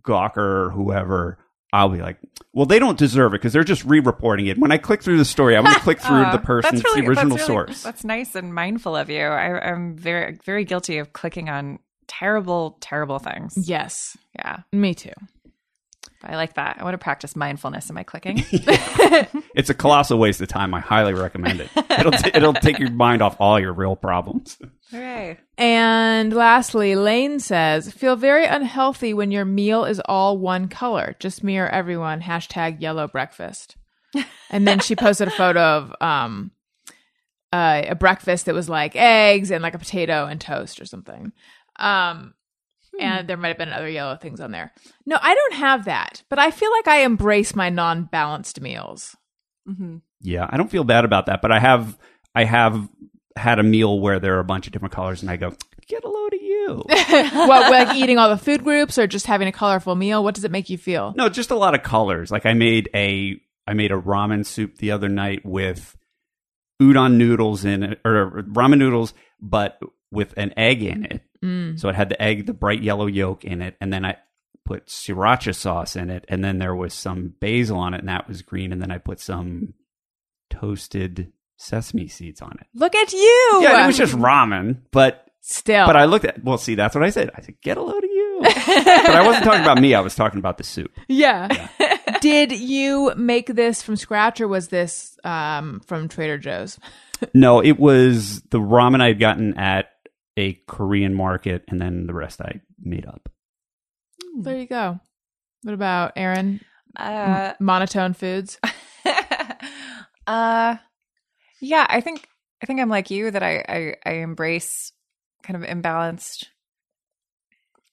Gawker or whoever, I'll be like, well, they don't deserve it because they're just re-reporting it. When I click through the story, I'm going to click through Aw, oh, the person's that's really- the original that's really- source. That's nice and mindful of you. I, I'm very, very guilty of clicking on terrible, terrible things. Yes, Yeah. me too. But I like that. I want to practice mindfulness in my clicking. It's a colossal waste of time. I highly recommend it. It'll t- it'll take your mind off all your real problems. Hooray. And lastly, Lane says, feel very unhealthy when your meal is all one color. Just me or everyone. Hashtag yellow breakfast. And then she posted a photo of um uh, a breakfast that was like eggs and like a potato and toast or something. Um and there might have been other yellow things on there. No, I don't have that, but I feel like I embrace my non-balanced meals. hmm Yeah, I don't feel bad about that, but I have I have had a meal where there are a bunch of different colors, and I go, get a load of you. what, like eating all the food groups or just having a colorful meal? What does it make you feel? No, just a lot of colors. Like I made a I made a ramen soup the other night with udon noodles in it, or ramen noodles, but with an egg in it. Mm. So it had the egg, the bright yellow yolk in it, and then I put sriracha sauce in it, and then there was some basil on it, and that was green, and then I put some toasted sesame seeds on it. Look at you. Yeah, it was just ramen, but still. but I looked at well, see, that's what I said. I said, get a load of you. but I wasn't talking about me. I was talking about the soup. yeah. Did you make this from scratch or was this um, from Trader Joe's? No, it was the ramen I had gotten at a Korean market, and then the rest I made up. There you go. What about Erin? Uh, Monotone foods. uh, yeah, I think I think I'm like you that I, I I embrace kind of imbalanced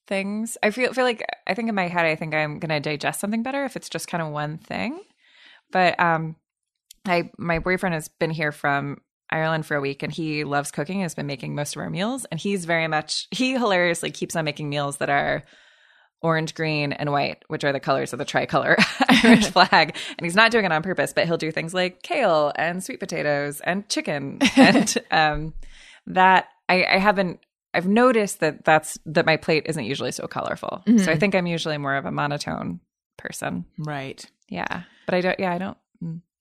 things. I feel feel like I think in my head I think I'm gonna digest something better if it's just kind of one thing. But um, I my boyfriend has been here from Ireland for a week and he loves cooking. Has been making most of our meals, and he's very much he hilariously keeps on making meals that are orange, green, and white, which are the colors of the tricolor Irish flag. And he's not doing it on purpose, but he'll do things like kale and sweet potatoes and chicken. and um, that I, I haven't. I've noticed that that's that my plate isn't usually so colorful. So I think I'm usually more of a monotone person. Right. Yeah, but I don't. Yeah, I don't.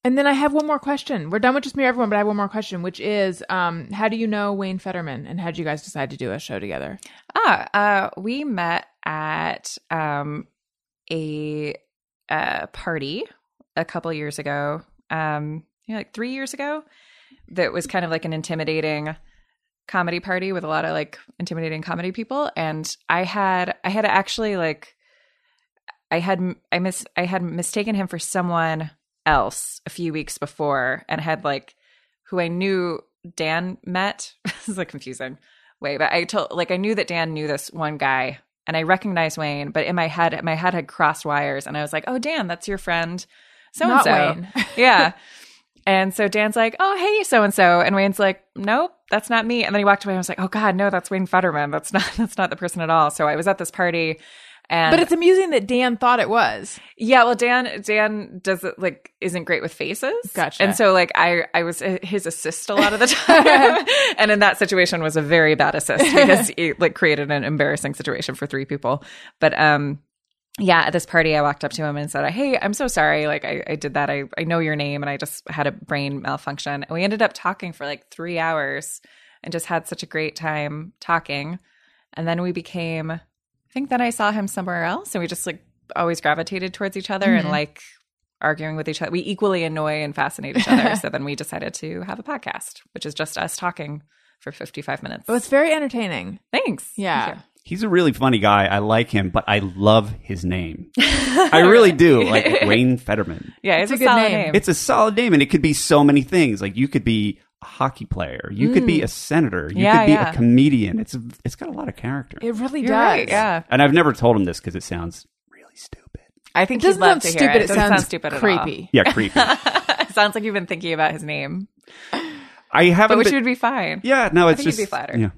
And then I have one more question. We're done with just me everyone, but I have one more question, which is um, how do you know Wayne Federman and how did you guys decide to do a show together? Ah, uh, we met at um, a uh, party a couple years ago. Um, you know, like three years ago, that was kind of like an intimidating comedy party with a lot of like intimidating comedy people and I had I had actually like I had I miss I had mistaken him for someone else a few weeks before and had like who I knew Dan met. this is a confusing way, but I told like I knew that Dan knew this one guy and I recognized Wayne, but in my head my head had crossed wires and I was like, "Oh, Dan, that's your friend so and so." Yeah. And so Dan's like, "Oh, hey, so and so," and Wayne's like, "Nope, that's not me." And then he walked away. and I was like, "Oh God, no, that's Wayne Federman. That's not that's not the person at all." So I was at this party, and But it's amusing that Dan thought it was. yeah, well, Dan Dan does it like isn't great with faces. Gotcha. And so like I I was his assist a lot of the time, and in that situation was a very bad assist because it like created an embarrassing situation for three people. But um. Yeah, at this party, I walked up to him and said, "Hey, I'm so sorry. Like, I, I did that. I, I know your name, and I just had a brain malfunction." And we ended up talking for like three hours, and just had such a great time talking. And then we became think then I saw him somewhere else and we just like always gravitated towards each other and mm-hmm. like arguing with each other. We equally annoy and fascinate each other. so then we decided to have a podcast, which is just us talking for 55 minutes. It was very entertaining. Thanks. Yeah. Thank. He's a really funny guy. I like him, but I love his name. I really do. Like Wayne Federman. Yeah, it's, a a, good solid name. name. It's a solid name, and it could be so many things. Like you could be a hockey player, you could be a senator, you Mm. Yeah, could be yeah. a comedian. It's it's got a lot of character. It really You're does. right. Yeah. and I've never told him this because it sounds really stupid. I think It doesn't he'd love sound to hear stupid. it. It, doesn't sounds sound stupid creepy. Yeah, creepy. It sounds like you've been thinking about his name, I haven't. but which been- would be fine. yeah, no, it's think you'd just be flattered. Yeah,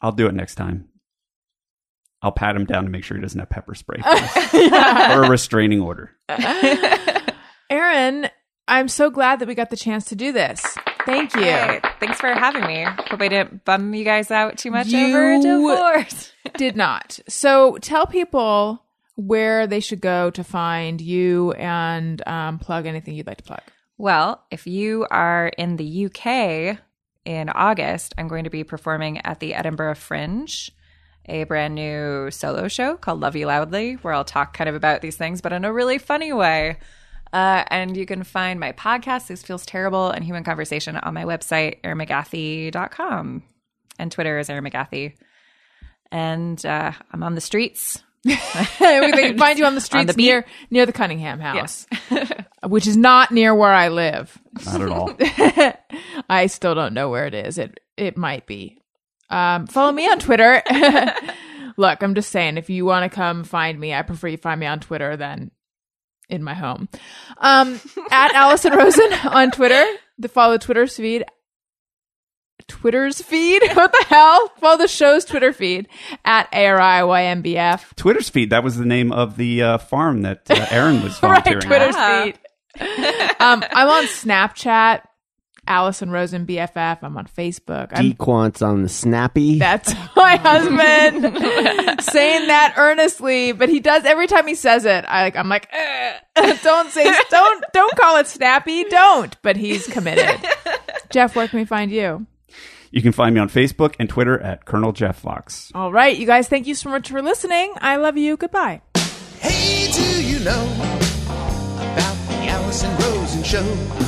I'll do it next time. I'll pat him down to make sure he doesn't have pepper spray first. or a restraining order. Erin, I'm so glad that we got the chance to do this. Thank you. Hey, thanks for having me. Hope I didn't bum you guys out too much You- over divorce. Did not. So tell people where they should go to find you and um, plug anything you'd like to plug. Well, if you are in the UK in August, I'm going to be performing at the Edinburgh Fringe, a brand new solo show called Love You Loudly, where I'll talk kind of about these things, but in a really funny way. Uh, and you can find my podcast, This Feels Terrible, and Human Conversation on my website, erinmcgathy.com. And Twitter is Erin McGathy. And uh, I'm on the streets. we can find you on the streets beat. near near the Cunningham house, which is not near where I live. Not at all. I still don't know where it is. It it might be. Um, follow me on Twitter. Look, I'm just saying, if you want to come find me, I prefer you find me on Twitter than in my home. Um, at Allison Rosen on Twitter. The follow Twitter's feed. Twitter's feed? What the hell? Follow the show's Twitter feed at ARIYNBF. Twitter's feed. That was the name of the uh, farm that uh, Erin was right, volunteering. Twitter's Ah. feed. um, I'm on Snapchat, Allison Rosen BFF. I'm on Facebook. I'm, Dequant's on the snappy. that's my husband saying that earnestly, but he does every time he says it. I like. I'm like, "Eh, don't say, don't, don't call it snappy. Don't. But he's committed. Jeff, where can we find you? You can find me on Facebook and Twitter at Colonel Jeff Fox. All right, you guys. Thank you so much for listening. I love you. Goodbye. Hey, do you know about the Allison Rosen show?